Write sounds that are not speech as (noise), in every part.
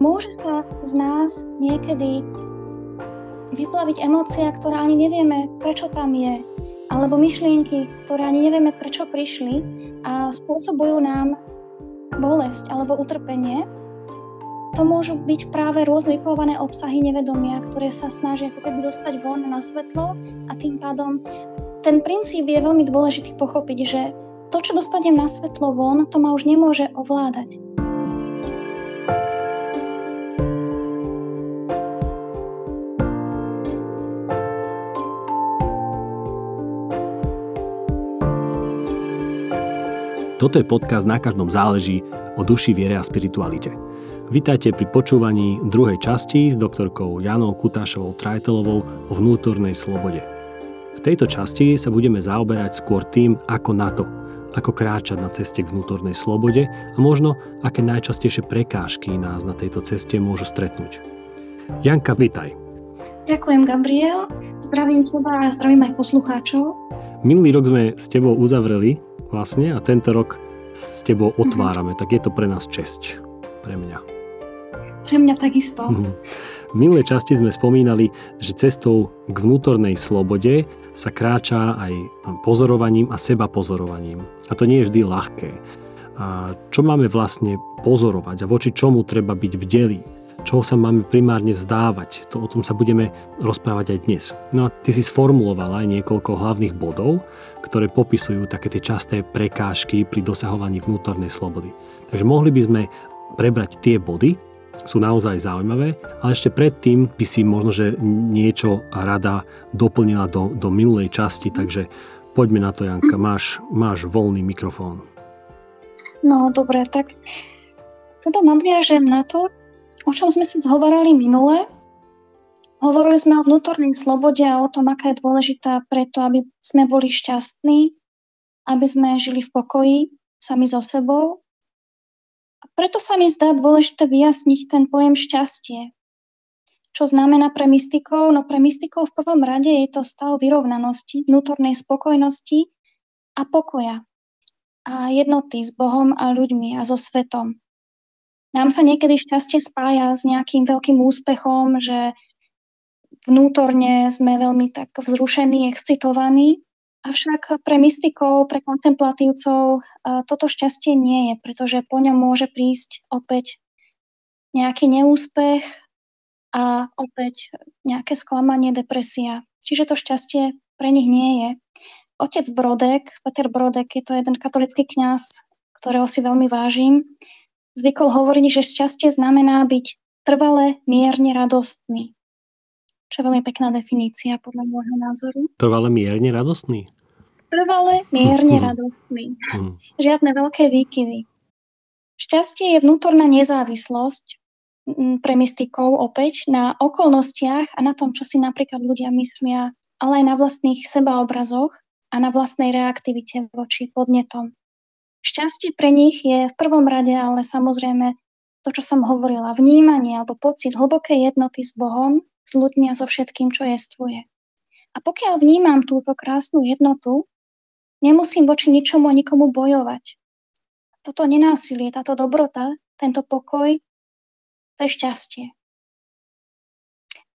môže sa z nás niekedy vyplaviť emócia, ktorá ani nevieme, prečo tam je, alebo myšlienky, ktoré ani nevieme, prečo prišli a spôsobujú nám bolesť alebo utrpenie. To môžu byť práve rôzne vyplované obsahy nevedomia, ktoré sa snažia ako keby dostať von na svetlo a tým pádom ten princíp je veľmi dôležitý pochopiť, že to, čo dostanem na svetlo von, to ma už nemôže ovládať. Toto je podcast Na každom záleží o duši, viere a spiritualite. Vítajte pri počúvaní druhej časti s doktorkou Janou Kutášovou Trajtelovou o vnútornej slobode. V tejto časti sa budeme zaoberať skôr tým, ako na to, ako kráčať na ceste k vnútornej slobode a možno, aké najčastejšie prekážky nás na tejto ceste môžu stretnúť. Janka, vitaj. Ďakujem, Gabriel. Zdravím teba a zdravím aj poslucháčov. Minulý rok sme s tebou uzavreli vlastne a tento rok s tebou otvárame, tak je to pre nás česť. Pre mňa. Pre mňa takisto. Mhm. V minulej časti sme spomínali, že cestou k vnútornej slobode sa kráča aj pozorovaním a seba pozorovaním. A to nie je vždy ľahké. A čo máme vlastne pozorovať a voči čomu treba byť bdelý? Čoho sa máme primárne vzdávať. To, o tom sa budeme rozprávať aj dnes. No a ty si sformulovala aj niekoľko hlavných bodov, ktoré popisujú také tie časté prekážky pri dosahovaní vnútornej slobody. Takže mohli by sme prebrať tie body, sú naozaj zaujímavé, ale ešte predtým by si možno, že niečo rada doplnila do, do minulej časti, takže poďme na to, Janka, máš, máš voľný mikrofón. No, dobre, tak teda nadviažem na to, o čom sme si zhovorali minule. Hovorili sme o vnútornej slobode a o tom, aká je dôležitá preto, aby sme boli šťastní, aby sme žili v pokoji sami so sebou. A preto sa mi zdá dôležité vyjasniť ten pojem šťastie. Čo znamená pre mystikov? No pre mystikov v prvom rade je to stav vyrovnanosti, vnútornej spokojnosti a pokoja. A jednoty s Bohom a ľuďmi a so svetom. Nám sa niekedy šťastie spája s nejakým veľkým úspechom, že vnútorne sme veľmi tak vzrušení, excitovaní. Avšak pre mystikov, pre kontemplatívcov toto šťastie nie je, pretože po ňom môže prísť opäť nejaký neúspech a opäť nejaké sklamanie, depresia. Čiže to šťastie pre nich nie je. Otec Brodek, Peter Brodek, je to jeden katolický kňaz, ktorého si veľmi vážim zvykol hovoriť, že šťastie znamená byť trvale mierne radostný. Čo je veľmi pekná definícia podľa môjho názoru. Trvale mierne radostný? Trvale mierne (laughs) radostný. Hmm. Žiadne veľké výkyvy. Šťastie je vnútorná nezávislosť pre mystikov opäť na okolnostiach a na tom, čo si napríklad ľudia myslia, ale aj na vlastných sebaobrazoch a na vlastnej reaktivite voči podnetom. Šťastie pre nich je v prvom rade ale samozrejme to, čo som hovorila, vnímanie alebo pocit hlbokej jednoty s Bohom, s ľuďmi a so všetkým, čo jestvuje. A pokiaľ vnímam túto krásnu jednotu, nemusím voči ničomu a nikomu bojovať. Toto nenásilie, táto dobrota, tento pokoj, to je šťastie.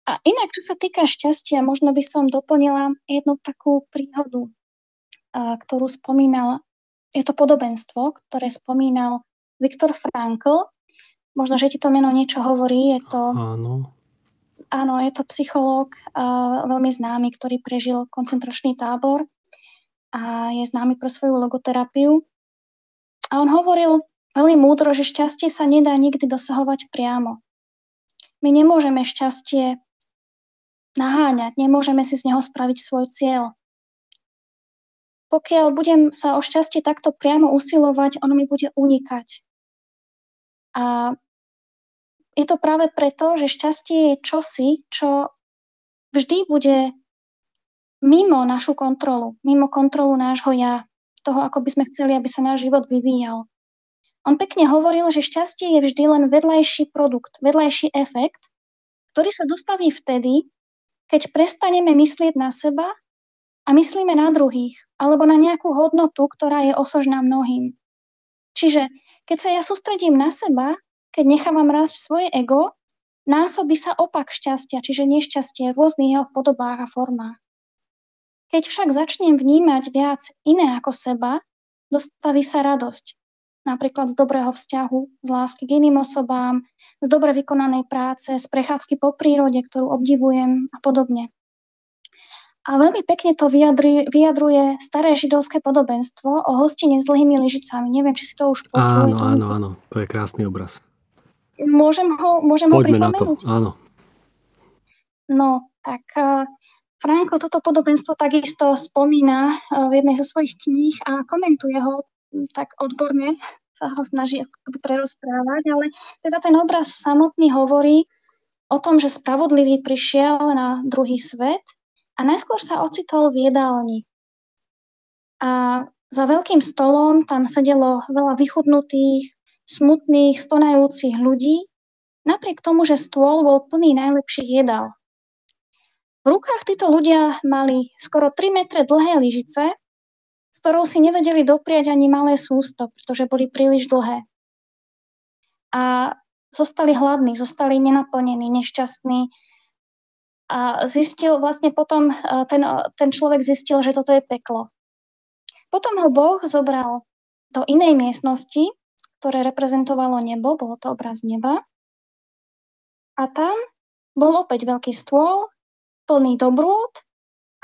A inak, čo sa týka šťastia, možno by som doplnila jednu takú príhodu, ktorú spomínal je to podobenstvo, ktoré spomínal Viktor Frankl. Možno, že ti to meno niečo hovorí. Je to, áno. Áno, je to psychológ uh, veľmi známy, ktorý prežil koncentračný tábor a je známy pre svoju logoterapiu. A on hovoril veľmi múdro, že šťastie sa nedá nikdy dosahovať priamo. My nemôžeme šťastie naháňať, nemôžeme si z neho spraviť svoj cieľ pokiaľ budem sa o šťastie takto priamo usilovať, ono mi bude unikať. A je to práve preto, že šťastie je čosi, čo vždy bude mimo našu kontrolu, mimo kontrolu nášho ja, toho, ako by sme chceli, aby sa náš život vyvíjal. On pekne hovoril, že šťastie je vždy len vedľajší produkt, vedľajší efekt, ktorý sa dostaví vtedy, keď prestaneme myslieť na seba a myslíme na druhých alebo na nejakú hodnotu, ktorá je osožná mnohým. Čiže keď sa ja sústredím na seba, keď nechávam rásť svoje ego, násobí sa opak šťastia, čiže nešťastie v rôznych jeho podobách a formách. Keď však začnem vnímať viac iné ako seba, dostaví sa radosť. Napríklad z dobrého vzťahu, z lásky k iným osobám, z dobre vykonanej práce, z prechádzky po prírode, ktorú obdivujem a podobne. A veľmi pekne to vyjadruje, vyjadruje staré židovské podobenstvo o hostine s dlhými lyžicami. Neviem, či si to už počul. Áno, áno, áno. To je krásny obraz. Môžem ho, môžem Poďme ho na to, áno. No, tak uh, Franko toto podobenstvo takisto spomína uh, v jednej zo svojich kníh a komentuje ho tak odborne, sa ho snaží akoby prerozprávať, ale teda ten obraz samotný hovorí o tom, že spravodlivý prišiel na druhý svet a najskôr sa ocitol v jedálni. A za veľkým stolom tam sedelo veľa vychudnutých, smutných, stonajúcich ľudí, napriek tomu, že stôl bol plný najlepších jedál. V rukách títo ľudia mali skoro 3 metre dlhé lyžice, s ktorou si nevedeli dopriať ani malé sústo, pretože boli príliš dlhé. A zostali hladní, zostali nenaplnení, nešťastní. A zistil vlastne potom, ten, ten človek zistil, že toto je peklo. Potom ho Boh zobral do inej miestnosti, ktoré reprezentovalo nebo, bolo to obraz neba. A tam bol opäť veľký stôl, plný dobrút,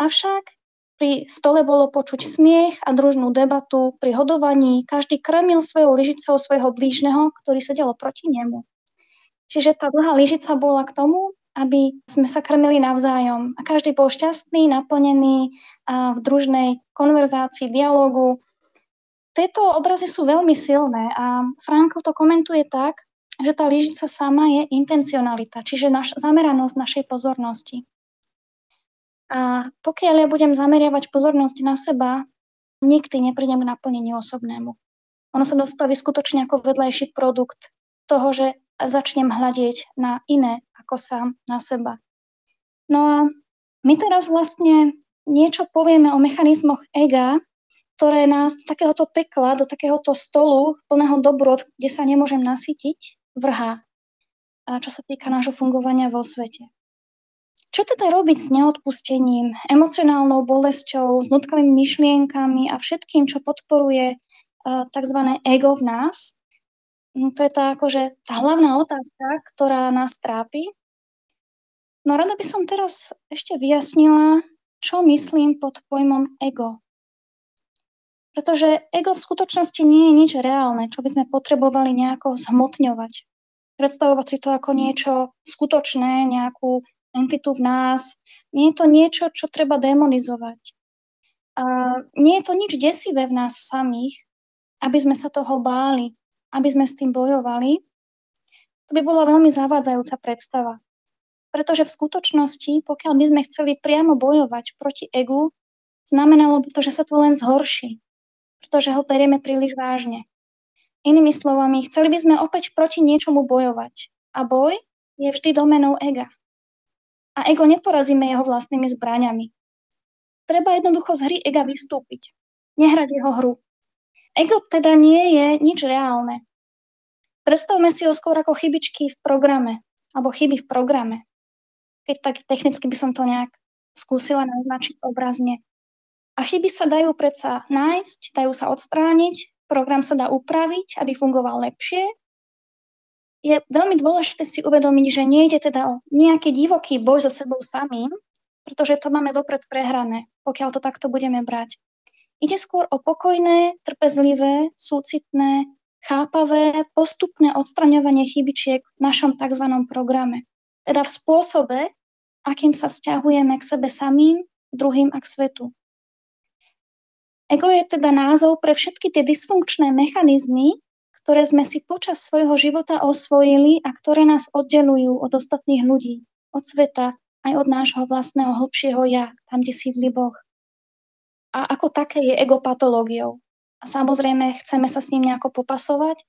avšak pri stole bolo počuť smiech a družnú debatu pri hodovaní. Každý krmil svojou lyžicou svojho blížneho, ktorý sedel proti nemu. Čiže tá dlhá lyžica bola k tomu, aby sme sa krmili navzájom. A každý bol šťastný, naplnený a v družnej konverzácii, dialogu tieto obrazy sú veľmi silné a Frankl to komentuje tak, že tá lyžica sama je intencionalita, čiže naš, zameranosť našej pozornosti. A pokiaľ ja budem zameriavať pozornosť na seba, nikdy neprídem k naplneniu osobnému. Ono sa dostaví skutočne ako vedlejší produkt toho, že začnem hľadiť na iné ako sám, na seba. No a my teraz vlastne niečo povieme o mechanizmoch ega, ktoré nás z takéhoto pekla do takéhoto stolu plného dobrot, kde sa nemôžem nasytiť, vrhá. A čo sa týka nášho fungovania vo svete. Čo teda robiť s neodpustením, emocionálnou bolesťou, s nutkavými myšlienkami a všetkým, čo podporuje tzv. ego v nás? No, to je tá, akože, tá hlavná otázka, ktorá nás trápi. No rada by som teraz ešte vyjasnila, čo myslím pod pojmom ego. Pretože ego v skutočnosti nie je nič reálne, čo by sme potrebovali nejako zhmotňovať. Predstavovať si to ako niečo skutočné, nejakú entitu v nás. Nie je to niečo, čo treba demonizovať. A nie je to nič desivé v nás samých, aby sme sa toho báli, aby sme s tým bojovali. To by bola veľmi zavádzajúca predstava. Pretože v skutočnosti, pokiaľ by sme chceli priamo bojovať proti egu, znamenalo by to, že sa to len zhorší pretože ho berieme príliš vážne. Inými slovami, chceli by sme opäť proti niečomu bojovať. A boj je vždy domenou ega. A ego neporazíme jeho vlastnými zbraňami. Treba jednoducho z hry ega vystúpiť. Nehrať jeho hru. Ego teda nie je nič reálne. Predstavme si ho skôr ako chybičky v programe, alebo chyby v programe. Keď tak technicky by som to nejak skúsila naznačiť obrazne. A chyby sa dajú predsa nájsť, dajú sa odstrániť, program sa dá upraviť, aby fungoval lepšie. Je veľmi dôležité si uvedomiť, že nejde teda o nejaký divoký boj so sebou samým, pretože to máme vopred prehrané, pokiaľ to takto budeme brať. Ide skôr o pokojné, trpezlivé, súcitné, chápavé, postupné odstraňovanie chybičiek v našom tzv. programe. Teda v spôsobe, akým sa vzťahujeme k sebe samým, druhým a k svetu. Ego je teda názov pre všetky tie dysfunkčné mechanizmy, ktoré sme si počas svojho života osvojili a ktoré nás oddelujú od ostatných ľudí, od sveta, aj od nášho vlastného hlbšieho ja, tam, kde sídli Boh. A ako také je ego patológiou. A samozrejme, chceme sa s ním nejako popasovať.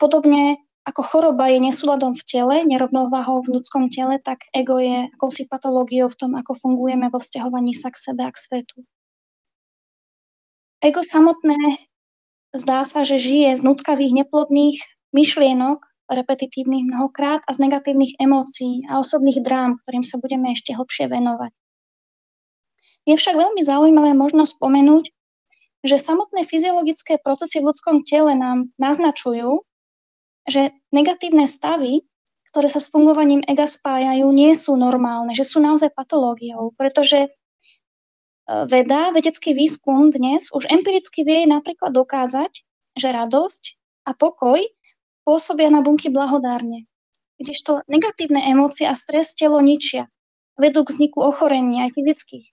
Podobne ako choroba je nesúladom v tele, nerovnováhou v ľudskom tele, tak ego je akousi patológiou v tom, ako fungujeme vo vzťahovaní sa k sebe a k svetu. Ego samotné zdá sa, že žije z nutkavých, neplodných myšlienok, repetitívnych mnohokrát a z negatívnych emócií a osobných drám, ktorým sa budeme ešte hlbšie venovať. Je však veľmi zaujímavé možno spomenúť, že samotné fyziologické procesy v ľudskom tele nám naznačujú, že negatívne stavy, ktoré sa s fungovaním ega spájajú, nie sú normálne, že sú naozaj patológiou, pretože e, veda, vedecký výskum dnes už empiricky vie napríklad dokázať, že radosť a pokoj pôsobia na bunky blahodárne. Kdežto negatívne emócie a stres telo ničia, vedú k vzniku ochorení aj fyzických.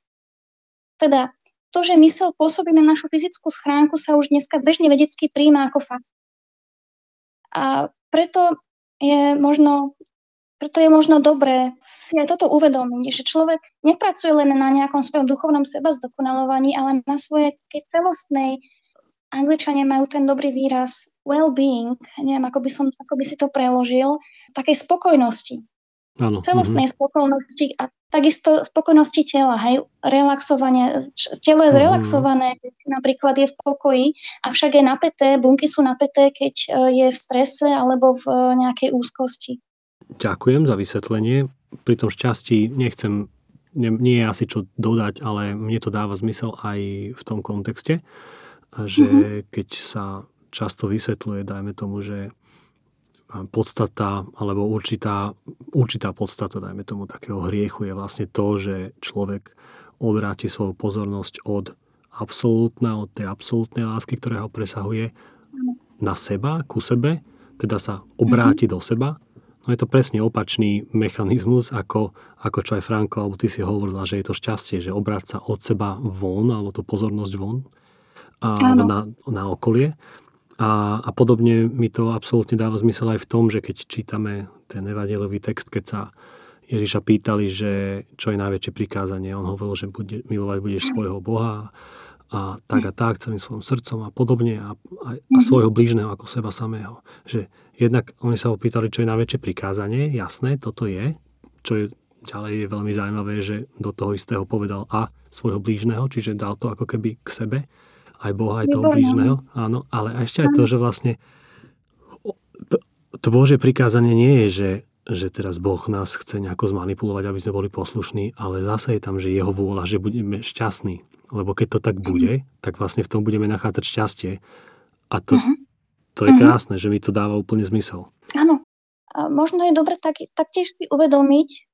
Teda to, že mysel pôsobí na našu fyzickú schránku, sa už dneska bežne vedecky príjma ako fakt. A preto je možno preto je možno dobré si aj toto uvedomiť, že človek nepracuje len na nejakom svojom duchovnom seba zdokonalovaní, ale na svojej celostnej, angličania majú ten dobrý výraz well-being, neviem, ako by, som, ako by si to preložil, takej spokojnosti. Áno. Celostnej mm-hmm. spokojnosti a takisto spokojnosti tela, hej, relaxovanie. Telo je mhm. zrelaxované, keď napríklad je v pokoji, avšak je napäté, bunky sú napäté, keď e, je v strese alebo v e, nejakej úzkosti. Ďakujem za vysvetlenie. Pri tom šťastí nechcem, nie, nie je asi čo dodať, ale mne to dáva zmysel aj v tom kontexte, že mm-hmm. keď sa často vysvetľuje, dajme tomu, že podstata alebo určitá, určitá podstata, dajme tomu, takého hriechu je vlastne to, že človek obráti svoju pozornosť od absolútna, od tej absolútnej lásky, ktorá ho presahuje, na seba, ku sebe, teda sa obráti mm-hmm. do seba. No je to presne opačný mechanizmus, ako, ako čo aj Franko, alebo ty si hovorila, že je to šťastie, že obráť sa od seba von, alebo tú pozornosť von, a, na, na okolie. A, a podobne mi to absolútne dáva zmysel aj v tom, že keď čítame ten evangelový text, keď sa Ježiša pýtali, že čo je najväčšie prikázanie. On hovoril, že bude, milovať budeš svojho Boha a tak a tak, celým svojim srdcom a podobne a, a, a mhm. svojho blížneho ako seba samého. Že jednak oni sa ho pýtali, čo je najväčšie prikázanie, jasné, toto je, čo je ďalej je veľmi zaujímavé, že do toho istého povedal a svojho blížneho, čiže dal to ako keby k sebe aj Boha, aj toho blížneho. Áno, ale ešte aj to, že vlastne to Božie prikázanie nie je, že, že teraz Boh nás chce nejako zmanipulovať, aby sme boli poslušní, ale zase je tam, že jeho vôľa, že budeme šťastní. Lebo keď to tak bude, mm-hmm. tak vlastne v tom budeme nachádzať šťastie. A to, mm-hmm. to je mhm. krásne, že mi to dáva úplne zmysel. Áno. A možno je dobre tak, taktiež si uvedomiť,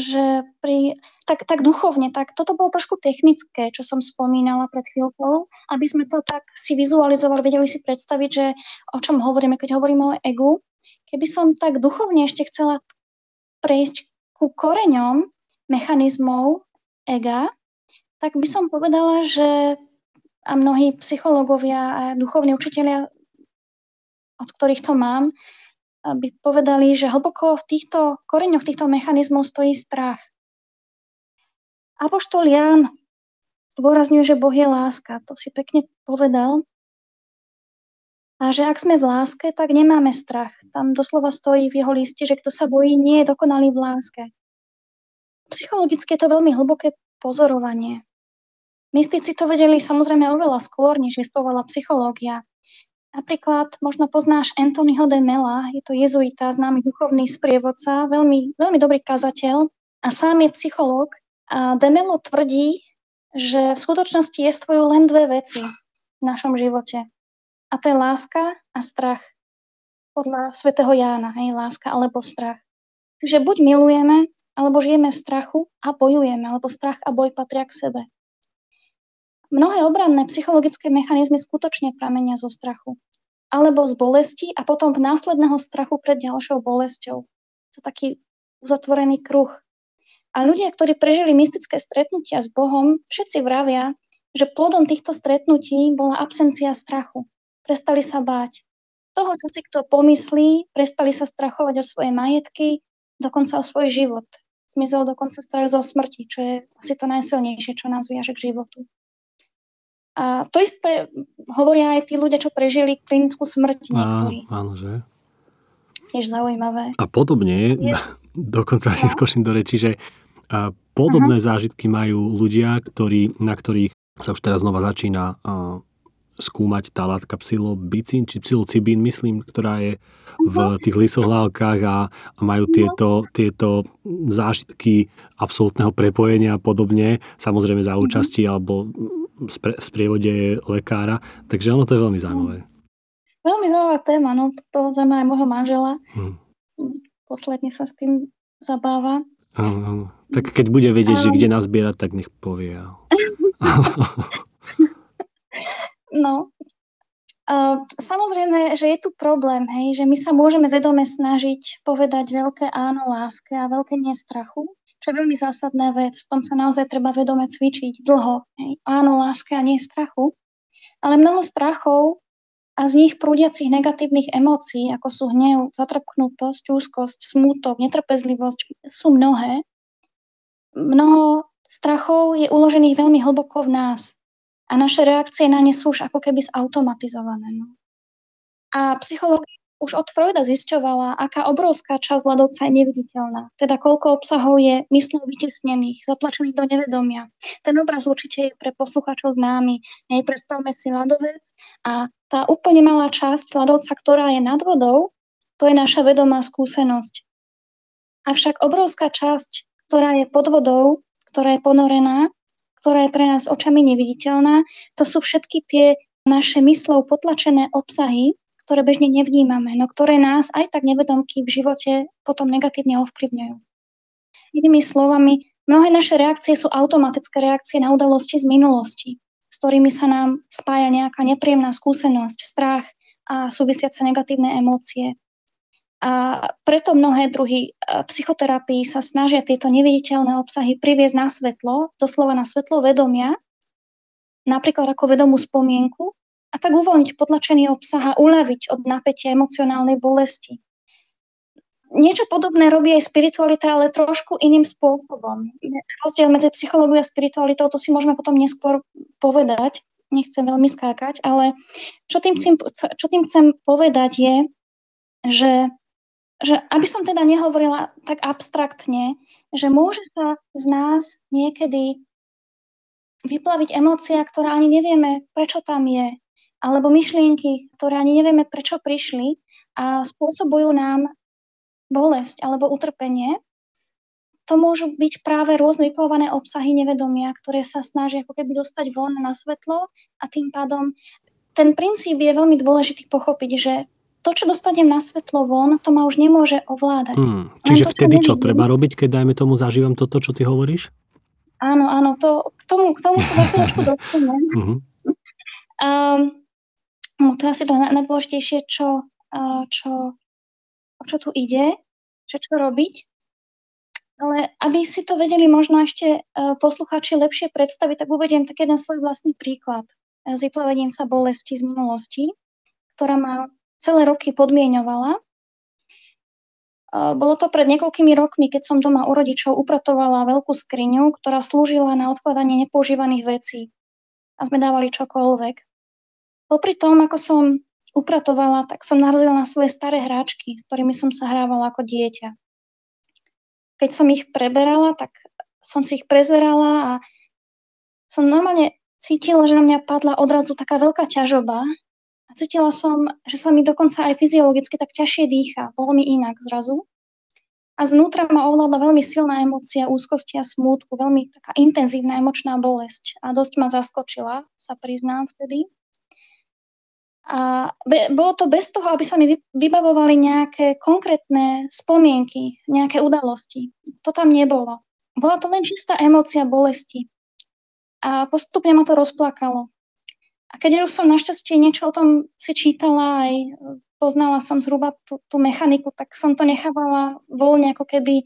že pri, tak, tak duchovne, tak toto bolo trošku technické, čo som spomínala pred chvíľkou, aby sme to tak si vizualizovali, vedeli si predstaviť, že o čom hovoríme, keď hovoríme o egu. Keby som tak duchovne ešte chcela prejsť ku koreňom mechanizmov ega, tak by som povedala, že a mnohí psychológovia a duchovní učitelia, od ktorých to mám, by povedali, že hlboko v týchto koreňoch týchto mechanizmov stojí strach. Apoštol Ján zdôrazňuje, že Boh je láska. To si pekne povedal. A že ak sme v láske, tak nemáme strach. Tam doslova stojí v jeho liste, že kto sa bojí, nie je dokonalý v láske. Psychologicky je to veľmi hlboké pozorovanie. Mystici to vedeli samozrejme oveľa skôr, než existovala psychológia. Napríklad možno poznáš Anthonyho de Mela, je to jezuita, známy duchovný sprievodca, veľmi, veľmi dobrý kazateľ a sám je psychológ. A de Melo tvrdí, že v skutočnosti jestvujú len dve veci v našom živote. A to je láska a strach. Podľa svätého Jána, hej, láska alebo strach. Čiže buď milujeme, alebo žijeme v strachu a bojujeme, alebo strach a boj patria k sebe. Mnohé obranné psychologické mechanizmy skutočne pramenia zo strachu alebo z bolesti a potom v následného strachu pred ďalšou bolesťou. To je taký uzatvorený kruh. A ľudia, ktorí prežili mystické stretnutia s Bohom, všetci vravia, že plodom týchto stretnutí bola absencia strachu. Prestali sa báť. Toho, čo si kto pomyslí, prestali sa strachovať o svoje majetky, dokonca o svoj život. Zmizol dokonca strach zo smrti, čo je asi to najsilnejšie, čo nás viaže k životu. A to isté hovoria aj tí ľudia, čo prežili klinickú smrť niektorí. Áno, že? Tiež zaujímavé. A podobne, je... (laughs) dokonca si no. skočím do reči, že a podobné Aha. zážitky majú ľudia, ktorí, na ktorých sa už teraz znova začína a, skúmať tá látka psilobicín, či psilocibín, myslím, ktorá je v tých lisohlávkach a, a majú tieto, tieto zážitky absolútneho prepojenia a podobne, samozrejme za účasti alebo sprievode lekára. Takže ono to je veľmi zaujímavé. Veľmi zaujímavá téma, no to zaujíma aj môjho manžela. Hmm. Posledne sa s tým zabáva. Áno, Tak keď bude vedieť, um, že kde nás zbierať, tak nech povie. (laughs) no, Uh, samozrejme, že je tu problém, hej, že my sa môžeme vedome snažiť povedať veľké áno láske a veľké nestrachu, čo je veľmi zásadná vec. V tom sa naozaj treba vedome cvičiť dlho. Hej. Áno láske a nie strachu. Ale mnoho strachov a z nich prúdiacich negatívnych emócií, ako sú hnev, zatrpknutosť, úzkosť, smútok, netrpezlivosť, sú mnohé. Mnoho strachov je uložených veľmi hlboko v nás a naše reakcie na ne sú už ako keby zautomatizované. No. A psychológia už od Freuda zisťovala, aká obrovská časť ľadovca je neviditeľná. Teda koľko obsahov je myslou vytesnených, zatlačených do nevedomia. Ten obraz určite je pre poslucháčov známy. Nej, predstavme si ľadovec a tá úplne malá časť ľadovca, ktorá je nad vodou, to je naša vedomá skúsenosť. Avšak obrovská časť, ktorá je pod vodou, ktorá je ponorená, ktorá je pre nás očami neviditeľná, to sú všetky tie naše myslou potlačené obsahy, ktoré bežne nevnímame, no ktoré nás aj tak nevedomky v živote potom negatívne ovplyvňujú. Inými slovami, mnohé naše reakcie sú automatické reakcie na udalosti z minulosti, s ktorými sa nám spája nejaká nepríjemná skúsenosť, strach a súvisiace negatívne emócie. A preto mnohé druhy e, psychoterapii sa snažia tieto neviditeľné obsahy priviesť na svetlo, doslova na svetlo vedomia, napríklad ako vedomú spomienku, a tak uvoľniť potlačený obsah a uľaviť od napätia emocionálnej bolesti. Niečo podobné robí aj spiritualita, ale trošku iným spôsobom. Rozdiel medzi psychológiou a spiritualitou, to si môžeme potom neskôr povedať. Nechcem veľmi skákať, ale čo tým chcem, čo tým chcem povedať je, že, že aby som teda nehovorila tak abstraktne, že môže sa z nás niekedy vyplaviť emócia, ktorá ani nevieme, prečo tam je, alebo myšlienky, ktoré ani nevieme, prečo prišli a spôsobujú nám bolesť alebo utrpenie, to môžu byť práve rôzne vyplované obsahy nevedomia, ktoré sa snažia ako keby dostať von na svetlo a tým pádom ten princíp je veľmi dôležitý pochopiť, že to, čo dostanem na svetlo von, to ma už nemôže ovládať. Hmm. Čiže to, vtedy čo, čo treba robiť, keď dajme tomu zažívam toto, čo ty hovoríš? Áno, áno, to, k tomu, k tomu sa za chvíľočku (laughs) dostanem. um, No to asi to najdôležitejšie, čo, čo, o čo tu ide, že čo robiť. Ale aby si to vedeli možno ešte e, poslucháči lepšie predstaviť, tak uvediem tak jeden svoj vlastný príklad e, s vyplavením sa bolesti z minulosti, ktorá ma celé roky podmienovala. E, bolo to pred niekoľkými rokmi, keď som doma u rodičov upratovala veľkú skriňu, ktorá slúžila na odkladanie nepoužívaných vecí. A sme dávali čokoľvek. Popri tom, ako som upratovala, tak som narazila na svoje staré hráčky, s ktorými som sa hrávala ako dieťa. Keď som ich preberala, tak som si ich prezerala a som normálne cítila, že na mňa padla odrazu taká veľká ťažoba a cítila som, že sa mi dokonca aj fyziologicky tak ťažšie dýcha. Bolo mi inak zrazu. A znútra ma ovládla veľmi silná emócia úzkosti a smútku, veľmi taká intenzívna emočná bolesť. A dosť ma zaskočila, sa priznám vtedy. A be, bolo to bez toho, aby sa mi vybavovali nejaké konkrétne spomienky, nejaké udalosti. To tam nebolo. Bola to len čistá emócia bolesti. A postupne ma to rozplakalo. A keď už som našťastie niečo o tom si čítala, aj poznala som zhruba tú, tú mechaniku, tak som to nechávala voľne ako keby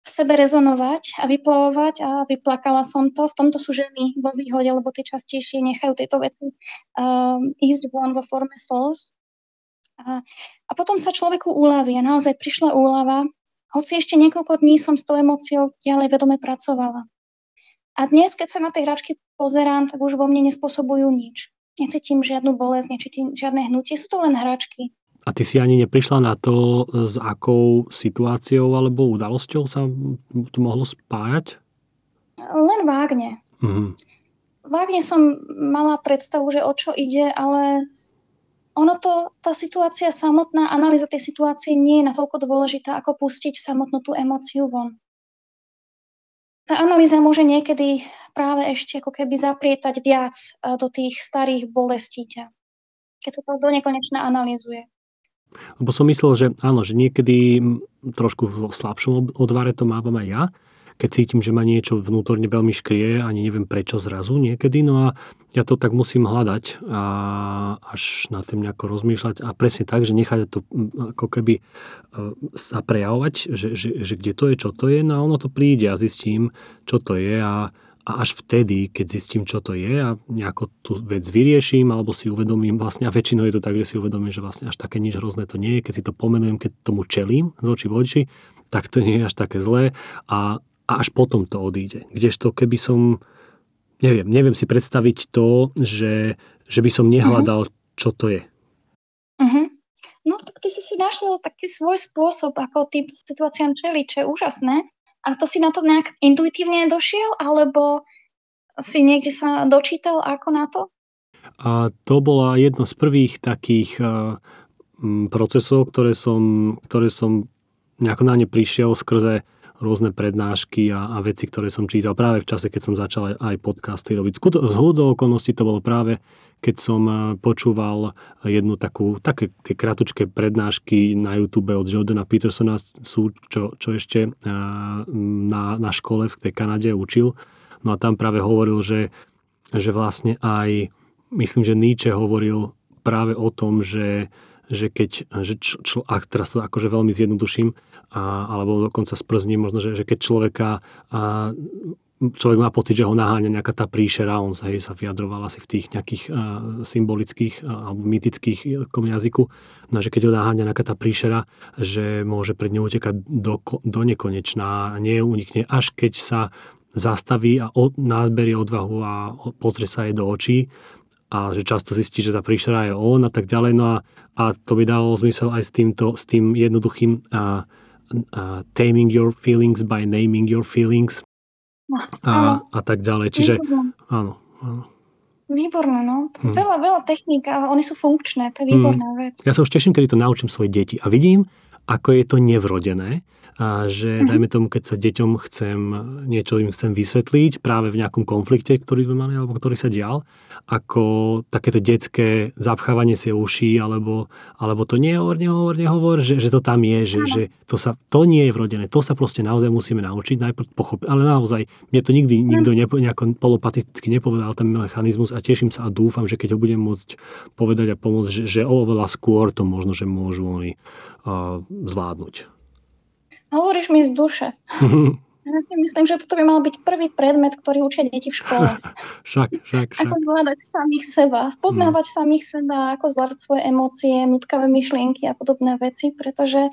v sebe rezonovať a vyplavovať a vyplakala som to. V tomto sú ženy vo výhode, lebo tie častejšie nechajú tieto veci um, ísť von vo forme slz. A, a potom sa človeku uľaví a naozaj prišla úlava, hoci ešte niekoľko dní som s tou emóciou ďalej vedome pracovala. A dnes, keď sa na tie hračky pozerám, tak už vo mne nespôsobujú nič. Necítim žiadnu bolesť, necítim žiadne hnutie, sú to len hračky. A ty si ani neprišla na to, s akou situáciou alebo udalosťou sa to mohlo spájať? Len vágne. Mm-hmm. vágne som mala predstavu, že o čo ide, ale ono to, tá situácia samotná, analýza tej situácie nie je natoľko dôležitá, ako pustiť samotnú tú emóciu von. Tá analýza môže niekedy práve ešte ako keby zaprietať viac do tých starých bolestí ťa, keď sa to do nekonečna analýzuje. Lebo som myslel, že áno, že niekedy trošku v slabšom odvare to mávam aj ja, keď cítim, že ma niečo vnútorne veľmi škrie, ani neviem prečo zrazu niekedy, no a ja to tak musím hľadať a až na tým nejako rozmýšľať a presne tak, že nechať to ako keby e, sa prejavovať, že, že, že kde to je, čo to je, no a ono to príde a zistím, čo to je a a až vtedy, keď zistím, čo to je a nejako tú vec vyrieším alebo si uvedomím vlastne, a väčšinou je to tak, že si uvedomím, že vlastne až také nič hrozné to nie je, keď si to pomenujem, keď tomu čelím z očí v oči, tak to nie je až také zlé a, a až potom to odíde. Kdežto keby som, neviem, neviem si predstaviť to, že, že by som nehľadal, uh-huh. čo to je. Uh-huh. No tak ty si si našiel taký svoj spôsob, ako tým situáciám čeliť, čo je úžasné. A to si na to nejak intuitívne došiel, alebo si niekde sa dočítal ako na to? A to bola jedno z prvých takých procesov, ktoré som, ktoré som nejako na ne prišiel skrze rôzne prednášky a, a veci, ktoré som čítal práve v čase, keď som začal aj, aj podcasty robiť. Z hľudou okolností to bolo práve, keď som eh, počúval jednu takú, také tie kratučké prednášky na YouTube od Jordana Petersona, sú, čo, čo ešte eh, na, na škole v tej Kanade učil. No a tam práve hovoril, že, že vlastne aj, myslím, že Nietzsche hovoril práve o tom, že, že keď, že č, č, a teraz to akože veľmi zjednoduším, a, alebo dokonca sprzním, možno, že, že keď človeka a, človek má pocit, že ho naháňa nejaká tá príšera, on sa, hej, sa vyjadroval asi v tých nejakých a, symbolických a, alebo mytických jazyku, no, že keď ho naháňa nejaká tá príšera, že môže pred ňou utekať do, do nekonečná. A nie unikne, až keď sa zastaví a od, náberie odvahu a pozrie sa jej do očí a že často zistí, že tá príšera je on a tak ďalej. No a, a to by dávalo zmysel aj s týmto, s tým jednoduchým a, uh, taming your feelings by naming your feelings no, a, a tak ďalej. Čiže áno, áno. Výborné, no. Hm. Veľa, veľa techník a oni sú funkčné, to je hm. výborná hm. vec. Ja sa už teším, kedy to naučím svoje deti a vidím, ako je to nevrodené a že, mhm. dajme tomu, keď sa deťom chcem, niečo im chcem vysvetliť práve v nejakom konflikte, ktorý sme mali, alebo ktorý sa dial, ako takéto detské zapchávanie si uší, alebo, alebo to nehovor, nehovor, nehovor, že, že to tam je, že, že to, sa, to nie je vrodené. To sa proste naozaj musíme naučiť, najprv pochopiť. Ale naozaj, mne to nikdy nikto nepo, nejako polopaticky nepovedal ten mechanizmus a teším sa a dúfam, že keď ho budem môcť povedať a pomôcť, že, že oveľa skôr to možno, že môžu oni uh, zvládnuť. Hovoríš mi z duše. (laughs) Ja si myslím, že toto by mal byť prvý predmet, ktorý učia deti v škole. však, (laughs) však, však. Ako zvládať samých seba, poznávať mm. samých seba, ako zvládať svoje emócie, nutkavé myšlienky a podobné veci, pretože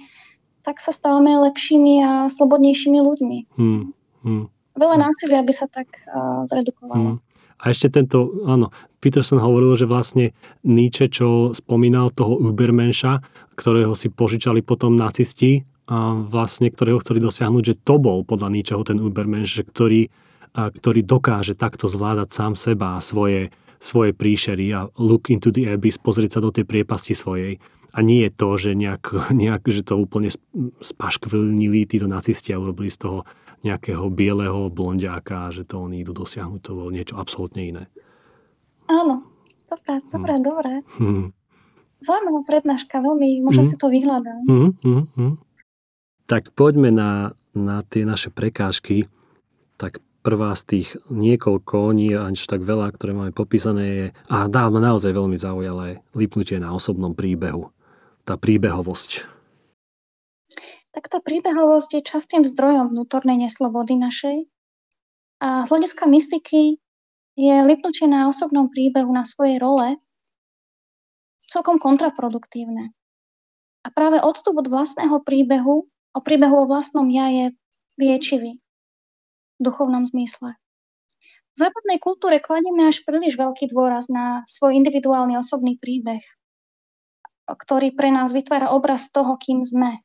tak sa stávame lepšími a slobodnejšími ľuďmi. Mm. Mm. Veľa násilia by sa tak uh, zredukovalo. Mm. A ešte tento, áno, Peterson hovoril, že vlastne Nietzsche, čo spomínal toho Ubermenša, ktorého si požičali potom nacisti vlastne, ktorého chceli dosiahnuť, že to bol podľa ničoho ten Ubermensch, že ktorý, ktorý dokáže takto zvládať sám seba a svoje, svoje príšery a look into the abyss, pozrieť sa do tej priepasti svojej. A nie je to, že, nejak, (laughs) nejak, že to úplne spaškvilnili títo nacisti a urobili z toho nejakého bieleho blondiáka, že to oni idú dosiahnuť, to bolo niečo absolútne iné. Áno, dobré, dobré, hmm. dobré. Hmm. Zaujímavá prednáška, veľmi, možno hmm. si to vyhľadám. Hmm, hmm, hmm. Tak poďme na, na tie naše prekážky. Tak prvá z tých niekoľko, nie až tak veľa, ktoré máme popísané je, a dá ma naozaj veľmi zaujala, lipnutie na osobnom príbehu. Tá príbehovosť. Tak tá príbehovosť je častým zdrojom vnútornej neslobody našej. A z hľadiska mystiky je lipnutie na osobnom príbehu na svojej role celkom kontraproduktívne. A práve odstup od vlastného príbehu o príbehu o vlastnom ja je liečivý v duchovnom zmysle. V západnej kultúre kladieme až príliš veľký dôraz na svoj individuálny osobný príbeh, ktorý pre nás vytvára obraz toho, kým sme.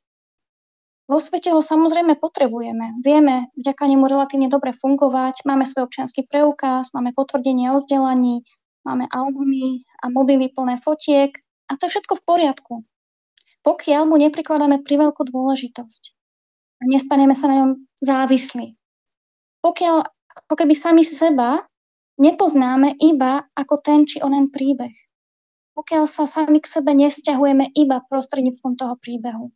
Vo svete ho samozrejme potrebujeme. Vieme vďaka nemu relatívne dobre fungovať, máme svoj občianský preukaz, máme potvrdenie o vzdelaní, máme albumy a mobily plné fotiek a to je všetko v poriadku. Pokiaľ mu neprikladáme priveľkú dôležitosť a nestaneme sa na ňom závislí. Pokiaľ ako keby sami seba nepoznáme iba ako ten či onen príbeh. Pokiaľ sa sami k sebe nevzťahujeme iba prostredníctvom toho príbehu.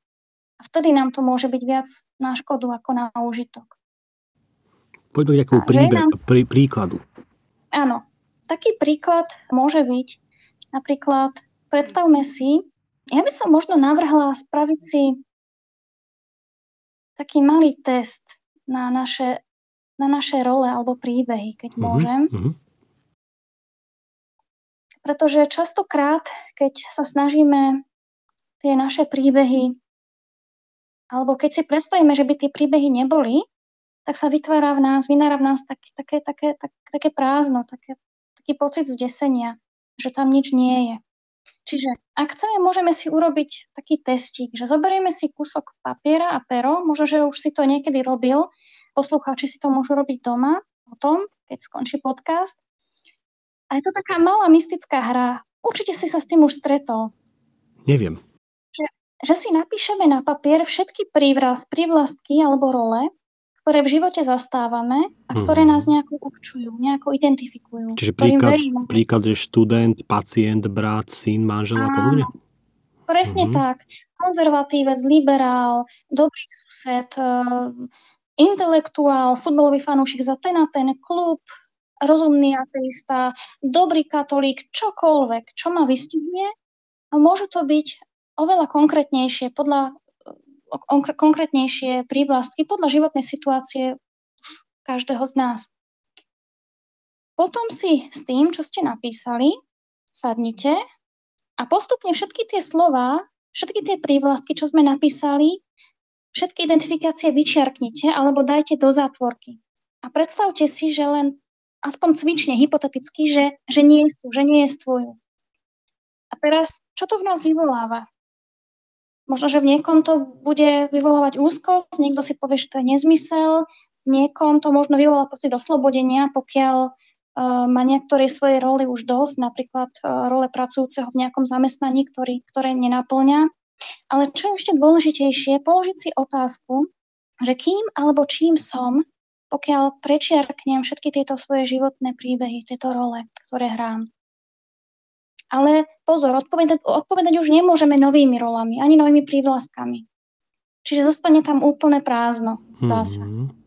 A vtedy nám to môže byť viac na škodu ako na užitok. Poďme k nejakému príbe- nám... prí, príkladu. Áno. Taký príklad môže byť napríklad, predstavme si, ja by som možno navrhla spraviť si taký malý test na naše, na naše role alebo príbehy, keď mm-hmm, môžem. Mm-hmm. Pretože častokrát, keď sa snažíme tie naše príbehy alebo keď si predstavíme, že by tie príbehy neboli, tak sa vytvára v nás, vynára v nás tak, také, také, tak, také prázdno, také, taký pocit zdesenia, že tam nič nie je. Čiže ak chceme, môžeme si urobiť taký testík, že zoberieme si kúsok papiera a pero, možno, že už si to niekedy robil, poslucháči si to môžu robiť doma, potom, keď skončí podcast. A je to taká malá mystická hra. Určite si sa s tým už stretol. Neviem že si napíšeme na papier všetky prívraz, prívlastky alebo role, ktoré v živote zastávame a ktoré mm. nás nejako určujú, nejako identifikujú. Čiže príklad, príklad, že študent, pacient, brat, syn, manžel a podobne? Presne mm-hmm. tak. Konzervatívec, liberál, dobrý sused, uh, intelektuál, futbalový fanúšik za ten a ten klub, rozumný ateista, dobrý katolík, čokoľvek, čo ma vystihuje. A môžu to byť oveľa konkrétnejšie, podľa, konkrétnejšie prívlastky podľa životnej situácie každého z nás. Potom si s tým, čo ste napísali, sadnite a postupne všetky tie slova, všetky tie prívlastky, čo sme napísali, všetky identifikácie vyčiarknite alebo dajte do zátvorky. A predstavte si, že len aspoň cvične, hypoteticky, že, že nie sú, že nie je stvojú. A teraz, čo to v nás vyvoláva? Možno, že v niekom to bude vyvolávať úzkosť, niekto si povie, že to je nezmysel, v niekom to možno vyvolá pocit oslobodenia, pokiaľ uh, má niektoré svoje roli už dosť, napríklad uh, role pracujúceho v nejakom zamestnaní, ktorý, ktoré nenaplňa. Ale čo je ešte dôležitejšie, položiť si otázku, že kým alebo čím som, pokiaľ prečiarknem všetky tieto svoje životné príbehy, tieto role, ktoré hrám. Ale pozor, odpovedať, odpovedať už nemôžeme novými rolami, ani novými prívlastkami. Čiže zostane tam úplne prázdno, zdá sa. Mm-hmm.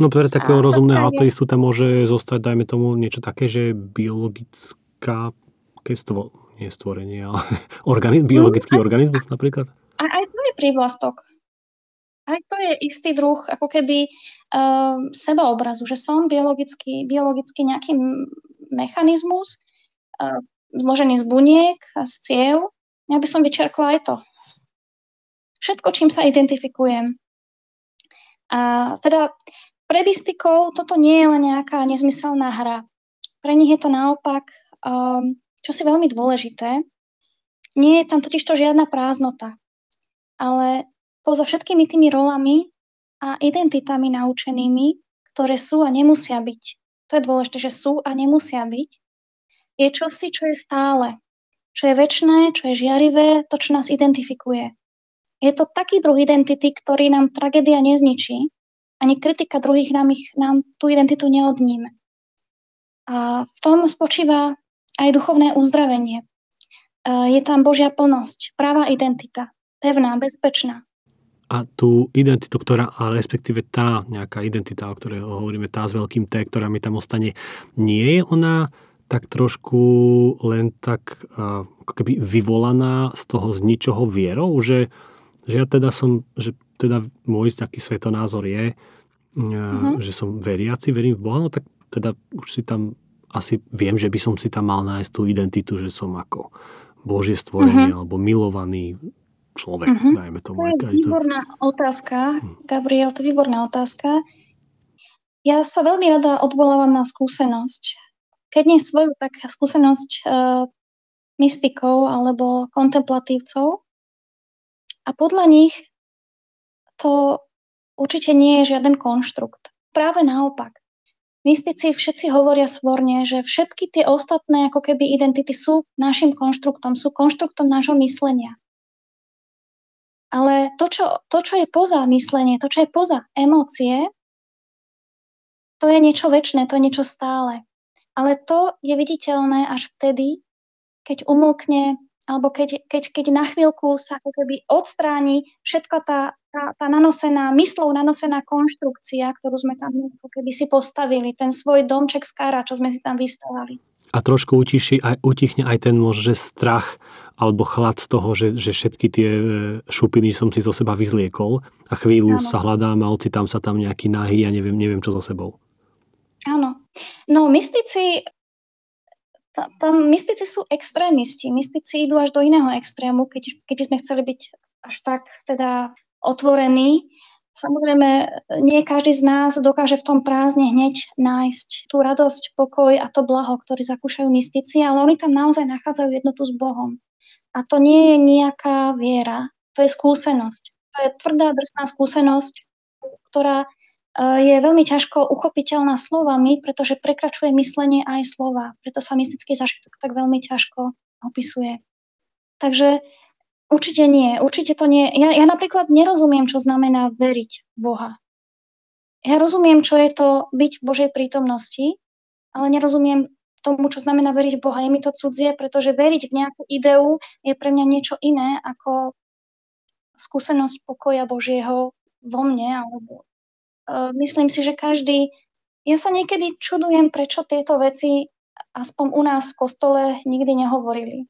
No pre takého a rozumného ateistu tam môže zostať, dajme tomu, niečo také, že biologická kestvo, nie stvorenie, ale (laughs) organiz, biologický mm, organizmus napríklad? A, aj to je prívlastok. Aj to je istý druh ako keby uh, sebaobrazu, že som biologický, biologicky nejaký mechanizmus, uh, zložený z buniek a z ciev, ja by som vyčerkla aj to. Všetko, čím sa identifikujem. A teda pre bystikov toto nie je len nejaká nezmyselná hra. Pre nich je to naopak um, čosi veľmi dôležité. Nie je tam totiž to žiadna prázdnota. Ale poza všetkými tými rolami a identitami naučenými, ktoré sú a nemusia byť. To je dôležité, že sú a nemusia byť je čosi, čo je stále, čo je väčšné, čo je žiarivé, to, čo nás identifikuje. Je to taký druh identity, ktorý nám tragédia nezničí, ani kritika druhých nám, ich, nám tú identitu neodníme. A v tom spočíva aj duchovné uzdravenie. Je tam Božia plnosť, práva identita, pevná, bezpečná. A tú identitu, ktorá, a respektíve tá nejaká identita, o ktorej hovoríme, tá s veľkým T, ktorá mi tam ostane, nie je ona tak trošku len tak ako keby vyvolaná z toho z ničoho vierou, že, že ja teda som, že teda môj taký svetonázor je, uh-huh. že som veriaci, verím v Boha, no tak teda už si tam asi viem, že by som si tam mal nájsť tú identitu, že som ako Božie stvorenie uh-huh. alebo milovaný človek, uh-huh. dajme tomu. To je výborná to... otázka, hm. Gabriel, to je výborná otázka. Ja sa veľmi rada odvolávam na skúsenosť keď nie svoju, tak skúsenosť uh, mystikov alebo kontemplatívcov. A podľa nich to určite nie je žiaden konštrukt. Práve naopak. Mystici všetci hovoria svorne, že všetky tie ostatné ako keby identity sú našim konštruktom, sú konštruktom nášho myslenia. Ale to čo, to, čo je poza myslenie, to, čo je poza emócie, to je niečo väčšie, to je niečo stále. Ale to je viditeľné až vtedy, keď umlkne, alebo keď, keď, keď na chvíľku sa ako keby odstráni všetka tá, tá, tá nanosená, myslou nanosená konštrukcia, ktorú sme tam ako keby si postavili, ten svoj domček z kára, čo sme si tam vystavali. A trošku utiši, aj, utichne aj ten môže strach alebo chlad z toho, že, že všetky tie e, šupiny som si zo seba vyzliekol a chvíľu ano. sa hľadám a ocitám sa tam nejaký nahý a neviem, neviem čo so sebou. Áno. No mystici tam mystici sú extrémisti. Mystici idú až do iného extrému, keď, keď sme chceli byť až tak teda otvorení. Samozrejme, nie každý z nás dokáže v tom prázdne hneď nájsť tú radosť, pokoj a to blaho, ktorý zakúšajú mystici, ale oni tam naozaj nachádzajú jednotu s Bohom. A to nie je nejaká viera, to je skúsenosť. To je tvrdá, drsná skúsenosť, ktorá je veľmi ťažko uchopiteľná slovami, pretože prekračuje myslenie aj slova. Preto sa mystický zážitok tak veľmi ťažko opisuje. Takže určite nie, určite to nie. Ja, ja napríklad nerozumiem, čo znamená veriť Boha. Ja rozumiem, čo je to byť v Božej prítomnosti, ale nerozumiem tomu, čo znamená veriť Boha. Je mi to cudzie, pretože veriť v nejakú ideu je pre mňa niečo iné ako skúsenosť pokoja Božieho vo mne alebo myslím si, že každý... Ja sa niekedy čudujem, prečo tieto veci aspoň u nás v kostole nikdy nehovorili.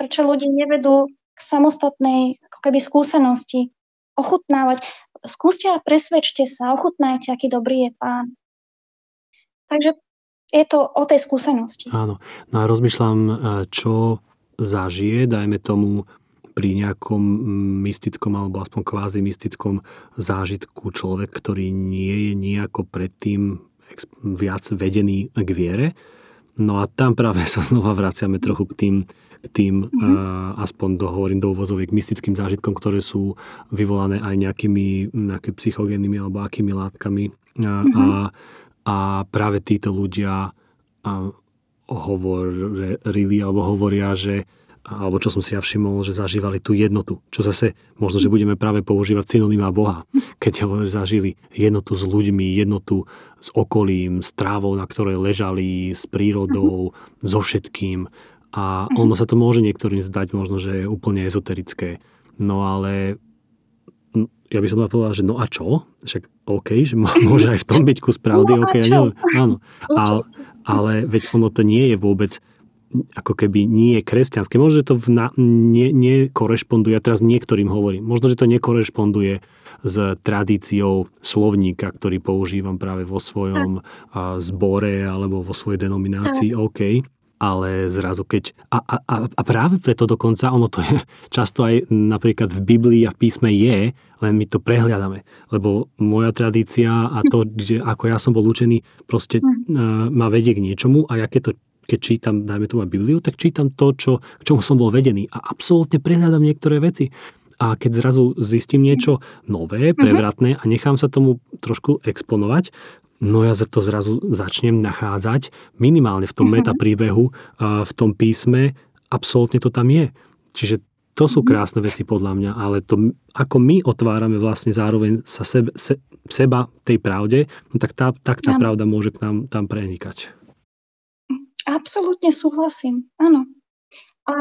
Prečo ľudí nevedú k samostatnej ako keby skúsenosti, ochutnávať. Skúste a presvedčte sa, ochutnajte, aký dobrý je pán. Takže je to o tej skúsenosti. Áno. No a rozmýšľam, e, čo zažije, dajme tomu, pri nejakom mystickom alebo aspoň kvázi mystickom zážitku človek, ktorý nie je nejako predtým viac vedený k viere. No a tam práve sa znova vraciame trochu k tým, k tým mm-hmm. uh, aspoň dohovorím do úvozoviek mystickým zážitkom, ktoré sú vyvolané aj nejakými, nejakými psychogénnymi alebo akými látkami. Uh, mm-hmm. a, a práve títo ľudia uh, hovorili alebo hovoria, že alebo čo som si ja všimol, že zažívali tú jednotu. Čo zase možno, že budeme práve používať synonymá Boha. Keď zažili jednotu s ľuďmi, jednotu s okolím, s trávou, na ktorej ležali, s prírodou, mm-hmm. so všetkým. A ono sa to môže niektorým zdať možno, že je úplne ezoterické. No ale ja by som povedal, že no a čo? Však OK, že môže aj v tom byť kus pravdy, no OK, ja áno. (laughs) Ale, ale veď ono to nie je vôbec ako keby nie je kresťanské. Možno, že to v nie, nekorešponduje, ja teraz niektorým hovorím, možno, že to nekorešponduje s tradíciou slovníka, ktorý používam práve vo svojom zbore alebo vo svojej denominácii, OK, ale zrazu keď... A, a, a práve preto dokonca, ono to je (laughs) často aj napríklad v Biblii a v písme je, len my to prehliadame. Lebo moja tradícia a to, (laughs) kde, ako ja som bol učený, proste uh, ma vedie k niečomu a ja keď to keď čítam, dajme tomu Bibliu, tak čítam to, čo, k čomu som bol vedený a absolútne prehľadám niektoré veci. A keď zrazu zistím niečo nové, mhm. prevratné a nechám sa tomu trošku exponovať, no ja to zrazu začnem nachádzať minimálne v tom mhm. metapríbehu, v tom písme, absolútne to tam je. Čiže to sú mhm. krásne veci podľa mňa, ale to, ako my otvárame vlastne zároveň sa sebe, se, seba tej pravde, no tak tá, tak tá pravda môže k nám tam prenikať. Absolútne súhlasím, áno. A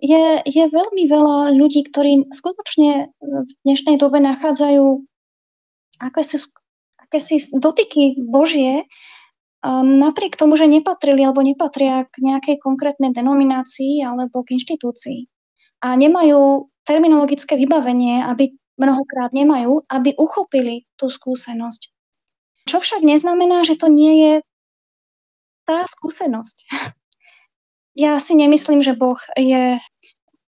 je, je veľmi veľa ľudí, ktorí skutočne v dnešnej dobe nachádzajú akési, akési dotyky Božie, napriek tomu, že nepatrili alebo nepatria k nejakej konkrétnej denominácii alebo k inštitúcii. A nemajú terminologické vybavenie, aby mnohokrát nemajú, aby uchopili tú skúsenosť. Čo však neznamená, že to nie je tá skúsenosť. Ja si nemyslím, že Boh je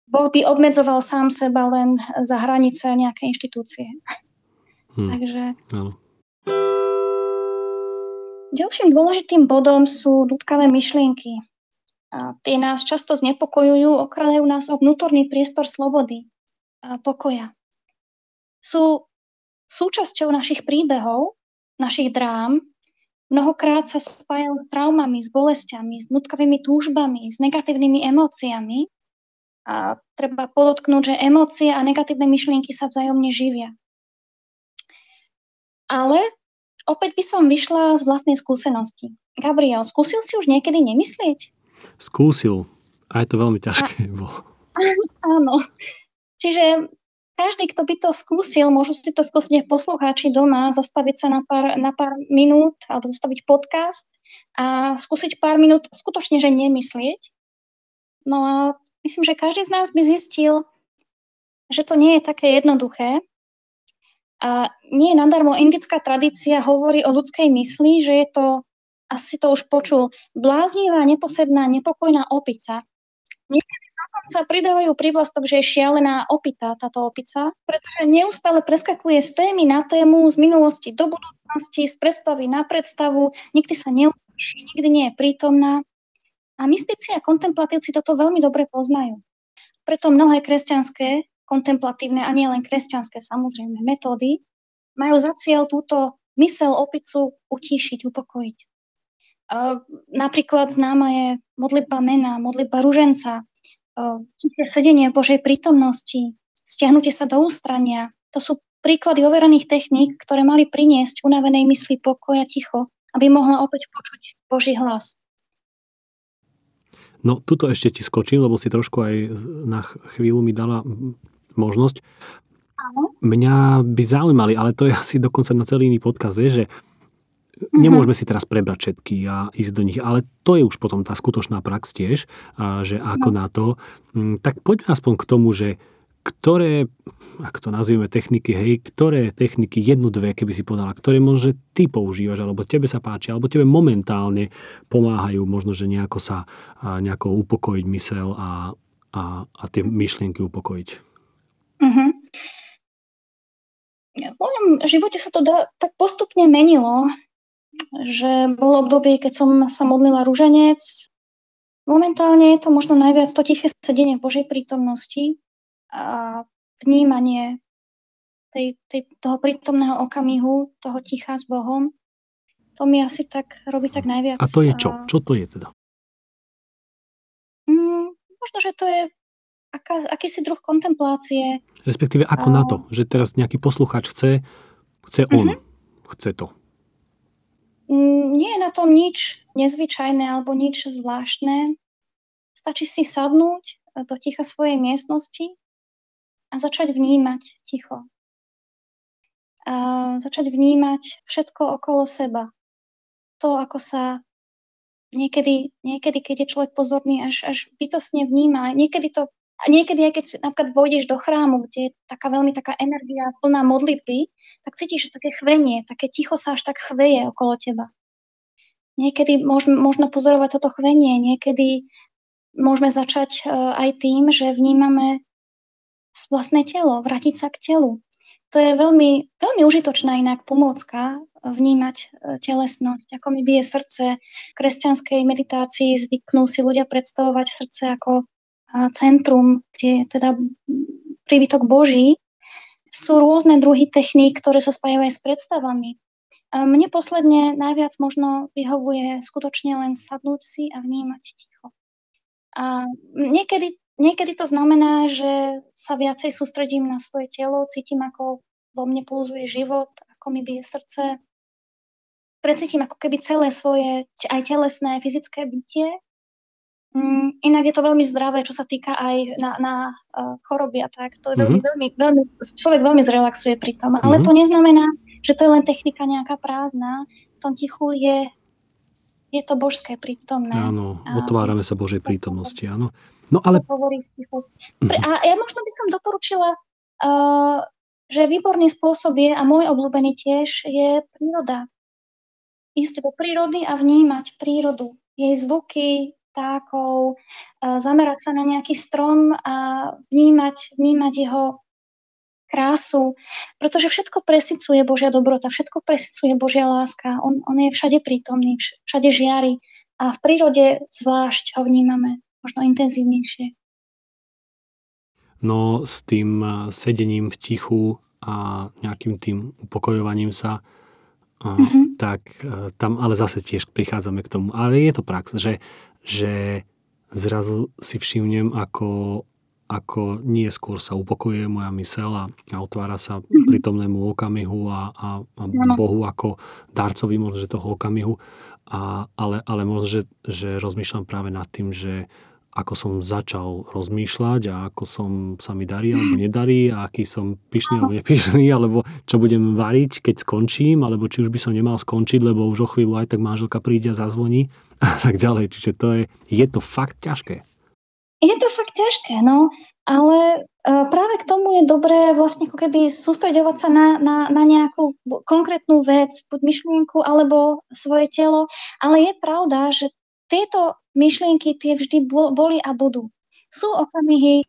Boh by obmedzoval sám seba len za hranice nejakej inštitúcie. Hmm. Takže... No. Ďalším dôležitým bodom sú ľudkavé myšlienky. A tie nás často znepokojujú, okradajú nás o vnútorný priestor slobody a pokoja. Sú súčasťou našich príbehov, našich drám, mnohokrát sa spájal s traumami, s bolestiami, s nutkavými túžbami, s negatívnymi emóciami. A treba podotknúť, že emócie a negatívne myšlienky sa vzájomne živia. Ale opäť by som vyšla z vlastnej skúsenosti. Gabriel, skúsil si už niekedy nemyslieť? Skúsil. A je to veľmi ťažké. (laughs) A... Áno. Čiže každý, kto by to skúsil, môžu si to skúsiť poslucháči doma, zastaviť sa na pár, na pár minút alebo zastaviť podcast a skúsiť pár minút skutočne, že nemyslieť. No a myslím, že každý z nás by zistil, že to nie je také jednoduché. A nie je nadarmo indická tradícia hovorí o ľudskej mysli, že je to, asi to už počul, bláznivá, neposedná, nepokojná opica. Niekedy sa pridávajú prívlastok, že je šialená opita táto opica, pretože neustále preskakuje z témy na tému, z minulosti do budúcnosti, z predstavy na predstavu, nikdy sa neučí, nikdy nie je prítomná. A mystici a kontemplatívci toto veľmi dobre poznajú. Preto mnohé kresťanské, kontemplatívne a nie len kresťanské samozrejme metódy majú za cieľ túto mysel opicu utíšiť, upokojiť. napríklad známa je modlitba mena, modlitba ruženca, tiché sedenie Božej prítomnosti, stiahnutie sa do ústrania. To sú príklady overených techník, ktoré mali priniesť unavenej mysli pokoja ticho, aby mohla opäť počuť Boží hlas. No, tuto ešte ti skočím, lebo si trošku aj na chvíľu mi dala možnosť. Áno. Mňa by zaujímali, ale to je asi dokonca na celý iný podcast, vieš, že. Nemôžeme si teraz prebrať všetky a ísť do nich, ale to je už potom tá skutočná prax tiež, že ako no. na to. Mm, tak poďme aspoň k tomu, že ktoré, ak to nazvieme techniky, hej, ktoré techniky, jednu, dve, keby si povedala, ktoré možno ty používaš, alebo tebe sa páči, alebo tebe momentálne pomáhajú možno, že nejako sa nejako upokojiť mysel a, a, a tie myšlienky upokojiť. Uh-huh. V mojom živote sa to da, tak postupne menilo že bolo obdobie, keď som sa modlila rúženec. Momentálne je to možno najviac to tiché sedenie v Božej prítomnosti a vnímanie tej, tej, toho prítomného okamihu, toho ticha s Bohom. To mi asi tak robí tak najviac. A to je čo? Čo to je teda? Mm, možno, že to je aká, akýsi druh kontemplácie. Respektíve ako a... na to, že teraz nejaký posluchač chce, chce on, uh-huh. chce to. Mm, nie je na tom nič nezvyčajné alebo nič zvláštne. Stačí si sadnúť e, do ticha svojej miestnosti a začať vnímať ticho. A začať vnímať všetko okolo seba. To, ako sa niekedy, niekedy keď je človek pozorný, až, až bytosne vníma. Niekedy to a niekedy, aj keď napríklad vojdeš do chrámu, kde je taká veľmi taká energia plná modlitby, tak cítiš, také chvenie, také ticho sa až tak chveje okolo teba. Niekedy môžeme, možno pozorovať toto chvenie, niekedy môžeme začať uh, aj tým, že vnímame vlastné telo, vrátiť sa k telu. To je veľmi, veľmi užitočná inak pomôcka vnímať e, telesnosť, ako mi bije srdce. V kresťanskej meditácii zvyknú si ľudia predstavovať srdce ako centrum, kde je teda príbytok Boží, sú rôzne druhy techník, ktoré sa spájajú aj s predstavami. Mne posledne najviac možno vyhovuje skutočne len sadnúť si a vnímať ticho. A niekedy, niekedy to znamená, že sa viacej sústredím na svoje telo, cítim, ako vo mne pulzuje život, ako mi bije srdce, precítim ako keby celé svoje aj telesné, fyzické bytie Mm, inak je to veľmi zdravé, čo sa týka aj na, na uh, choroby a tak. To je veľmi, mm-hmm. veľmi, veľmi, človek veľmi zrelaxuje pri tom. Ale mm-hmm. to neznamená, že to je len technika nejaká prázdna. V tom tichu je, je to božské prítomné. Áno, otvárame sa Božej prítomnosti, áno. No ale... Mm-hmm. A ja možno by som doporučila, uh, že výborný spôsob je, a môj obľúbený tiež, je príroda. Ísť do prírody a vnímať prírodu, jej zvuky, vtákov, zamerať sa na nejaký strom a vnímať, vnímať jeho krásu, pretože všetko presicuje Božia dobrota, všetko presicuje Božia láska. On, on je všade prítomný, všade žiari a v prírode zvlášť ho vnímame možno intenzívnejšie. No s tým sedením v tichu a nejakým tým upokojovaním sa, mm-hmm. tak e, tam ale zase tiež prichádzame k tomu. Ale je to prax, že, že zrazu si všimnem, ako, ako nie skôr sa upokojuje moja mysel a, a otvára sa mm-hmm. prítomnému okamihu a, a, a Bohu ako darcovi možno, že toho okamihu, a, ale, ale možno, že, že rozmýšľam práve nad tým, že ako som začal rozmýšľať a ako som sa mi darí alebo nedarí a aký som pyšný alebo nepyšný, (laughs) alebo čo budem variť, keď skončím, alebo či už by som nemal skončiť, lebo už o chvíľu aj tak manželka príde a zazvoní (laughs) a tak ďalej. Čiže to je, je to fakt ťažké. Je to fakt ťažké, no, ale uh, práve k tomu je dobré vlastne ako keby sústredovať sa na, na, na nejakú konkrétnu vec, buď myšlienku alebo svoje telo, ale je pravda, že tieto myšlienky tie vždy boli a budú. Sú okamihy,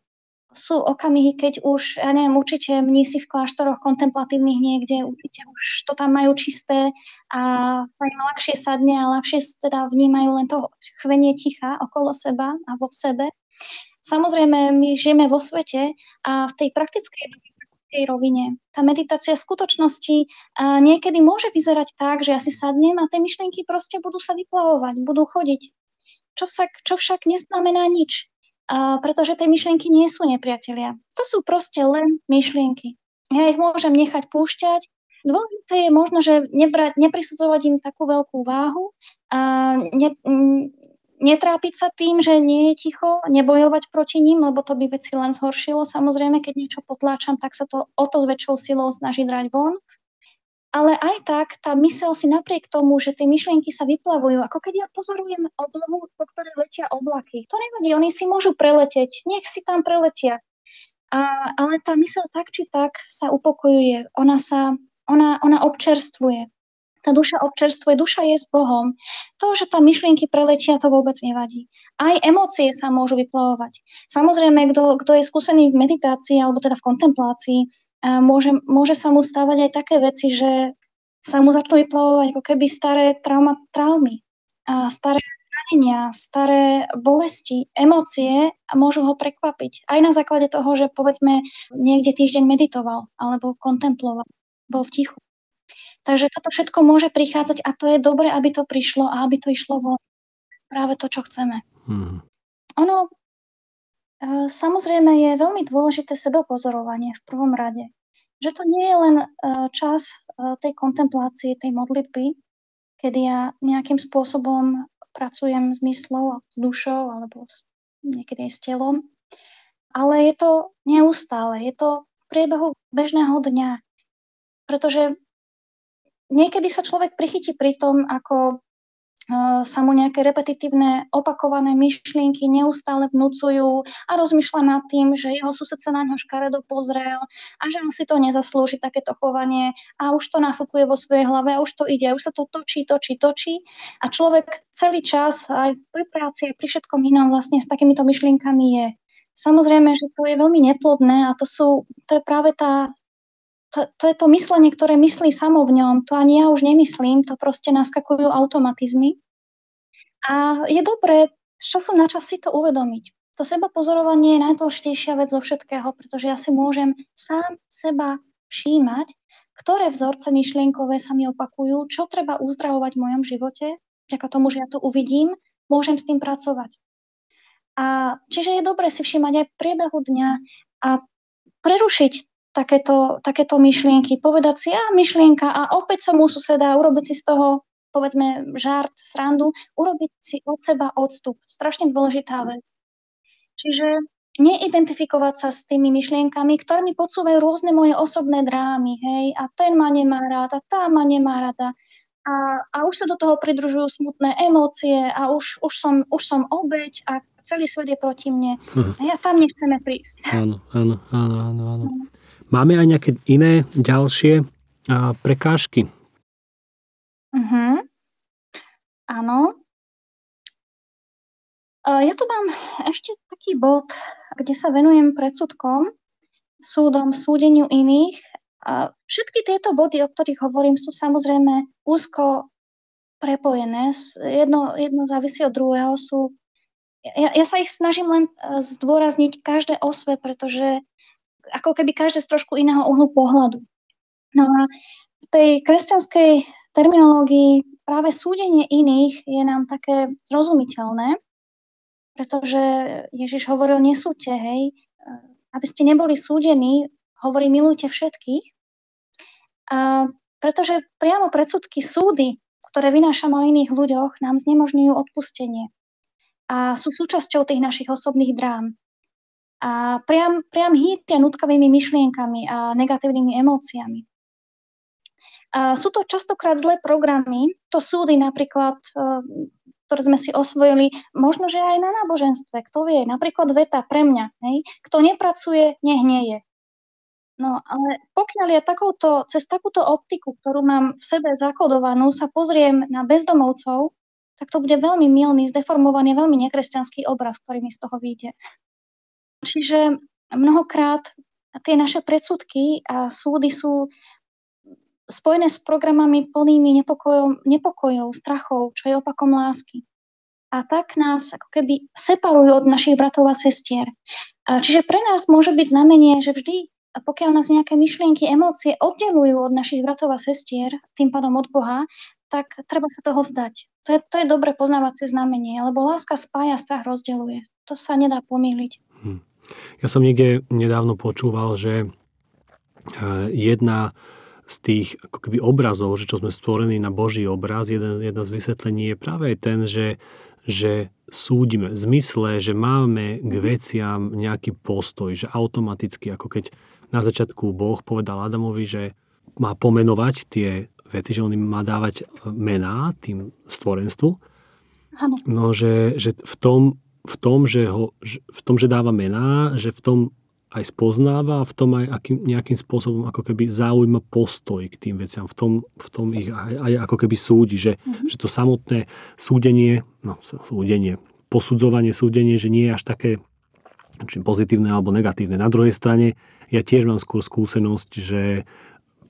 sú okamihy, keď už, ja neviem, určite mnísi v kláštoroch kontemplatívnych niekde, určite už to tam majú čisté a sa im ľahšie sadne a ľahšie teda vnímajú len to chvenie ticha okolo seba a vo sebe. Samozrejme, my žijeme vo svete a v tej praktickej tej rovine. Tá meditácia v skutočnosti niekedy môže vyzerať tak, že ja si sadnem a tie myšlienky proste budú sa vyplavovať, budú chodiť čo však, čo však neznamená nič, a pretože tie myšlienky nie sú nepriatelia. To sú proste len myšlienky. Ja ich môžem nechať púšťať. Dôležité je možno, že nebrať, neprisudzovať im takú veľkú váhu a ne, netrápiť sa tým, že nie je ticho, nebojovať proti ním, lebo to by veci len zhoršilo. Samozrejme, keď niečo potláčam, tak sa to o to s väčšou silou snaží drať von. Ale aj tak tá mysel si napriek tomu, že tie myšlienky sa vyplavujú, ako keď ja pozorujem oblohu, po ktorej letia oblaky. To nevadí, oni si môžu preletieť, nech si tam preletia. A, ale tá mysel tak či tak sa upokojuje, ona sa, ona, ona občerstvuje. Tá duša občerstvuje, duša je s Bohom. To, že tam myšlienky preletia, to vôbec nevadí. Aj emócie sa môžu vyplavovať. Samozrejme, kto, kto je skúsený v meditácii alebo teda v kontemplácii, a môže, môže sa mu stávať aj také veci, že sa mu začnú vyplavovať ako keby staré trauma, traumy, a staré zranenia, staré bolesti, emócie a môžu ho prekvapiť. Aj na základe toho, že povedzme niekde týždeň meditoval alebo kontemploval, bol v tichu. Takže toto všetko môže prichádzať a to je dobre, aby to prišlo a aby to išlo vo práve to, čo chceme. Hmm. Ono Samozrejme je veľmi dôležité sebepozorovanie v prvom rade. Že to nie je len e, čas e, tej kontemplácie, tej modlitby, kedy ja nejakým spôsobom pracujem s myslou, s dušou alebo niekedy aj s telom, ale je to neustále, je to v priebehu bežného dňa. Pretože niekedy sa človek prichytí pri tom, ako sa mu nejaké repetitívne, opakované myšlienky neustále vnúcujú a rozmýšľa nad tým, že jeho sused sa na ňo škaredo pozrel a že on si to nezaslúži, takéto chovanie a už to nafúkuje vo svojej hlave a už to ide, už sa to točí, točí, točí a človek celý čas aj pri práci, aj pri všetkom inom vlastne s takýmito myšlienkami je. Samozrejme, že to je veľmi neplodné a to, sú, to je práve tá to, to je to myslenie, ktoré myslí samo v ňom. To ani ja už nemyslím, to proste naskakujú automatizmy. A je dobré z času na čas si to uvedomiť. To seba pozorovanie je najdôležitejšia vec zo všetkého, pretože ja si môžem sám seba všímať, ktoré vzorce myšlienkové sa mi opakujú, čo treba uzdravovať v mojom živote, vďaka tomu, že ja to uvidím, môžem s tým pracovať. A čiže je dobre si všímať aj priebehu dňa a prerušiť takéto, takéto myšlienky, povedať si, a myšlienka a opäť som u suseda, urobiť si z toho, povedzme, žart, srandu, urobiť si od seba odstup. Strašne dôležitá vec. Čiže neidentifikovať sa s tými myšlienkami, ktoré mi podsúvajú rôzne moje osobné drámy, hej, a ten ma nemá rád, a tá ma nemá rada. A, a už sa do toho pridružujú smutné emócie a už, už, som, už som obeď a celý svet je proti mne. Hm. A ja tam nechceme prísť. Áno, áno, áno, áno. áno. Máme aj nejaké iné ďalšie prekážky? Uh-huh. Áno. Ja tu mám ešte taký bod, kde sa venujem predsudkom, súdom, súdeniu iných. Všetky tieto body, o ktorých hovorím, sú samozrejme úzko prepojené. Jedno, jedno závisí od druhého. Sú, ja, ja sa ich snažím len e, zdôrazniť každé osve, pretože ako keby každé z trošku iného uhlu pohľadu. No a v tej kresťanskej terminológii práve súdenie iných je nám také zrozumiteľné, pretože Ježiš hovoril, nesúďte, hej, aby ste neboli súdení, hovorí, milujte všetkých. A pretože priamo predsudky súdy, ktoré vynášame o iných ľuďoch, nám znemožňujú odpustenie a sú súčasťou tých našich osobných drám. A priam, priam hýtia nutkavými myšlienkami a negatívnymi emóciami. Sú to častokrát zlé programy, to súdy napríklad, e, ktoré sme si osvojili, možno, že aj na náboženstve, kto vie, napríklad veta pre mňa, hej, kto nepracuje, nehnieje. No ale pokiaľ ja takouto, cez takúto optiku, ktorú mám v sebe zakodovanú, sa pozriem na bezdomovcov, tak to bude veľmi milný, zdeformovaný, veľmi nekresťanský obraz, ktorý mi z toho vyjde. Čiže mnohokrát tie naše predsudky a súdy sú spojené s programami plnými nepokojov, nepokojov, strachov, čo je opakom lásky. A tak nás ako keby separujú od našich bratov a sestier. Čiže pre nás môže byť znamenie, že vždy, pokiaľ nás nejaké myšlienky, emócie oddelujú od našich bratov a sestier, tým pádom od Boha, tak treba sa toho vzdať. To je, to je dobre poznávacie znamenie, lebo láska spája, strach rozdeluje. To sa nedá pomýliť. Hm. Ja som niekde nedávno počúval, že e, jedna z tých ako keby obrazov, že čo sme stvorení na Boží obraz, jeden, jedna z vysvetlení je práve aj ten, že, že súdime v zmysle, že máme k veciam nejaký postoj, že automaticky, ako keď na začiatku Boh povedal Adamovi, že má pomenovať tie veci, že on im má dávať mená tým stvorenstvu. Ano. No, že, že v tom, v tom, že, ho, v tom, že dáva mená, že v tom aj spoznáva a v tom aj akým, nejakým spôsobom ako keby zaujíma postoj k tým veciam, v tom, v tom ich aj, aj ako keby súdi, že, mm-hmm. že to samotné súdenie, no súdenie, posudzovanie, súdenie, že nie je až také či pozitívne alebo negatívne. Na druhej strane ja tiež mám skôr skúsenosť, že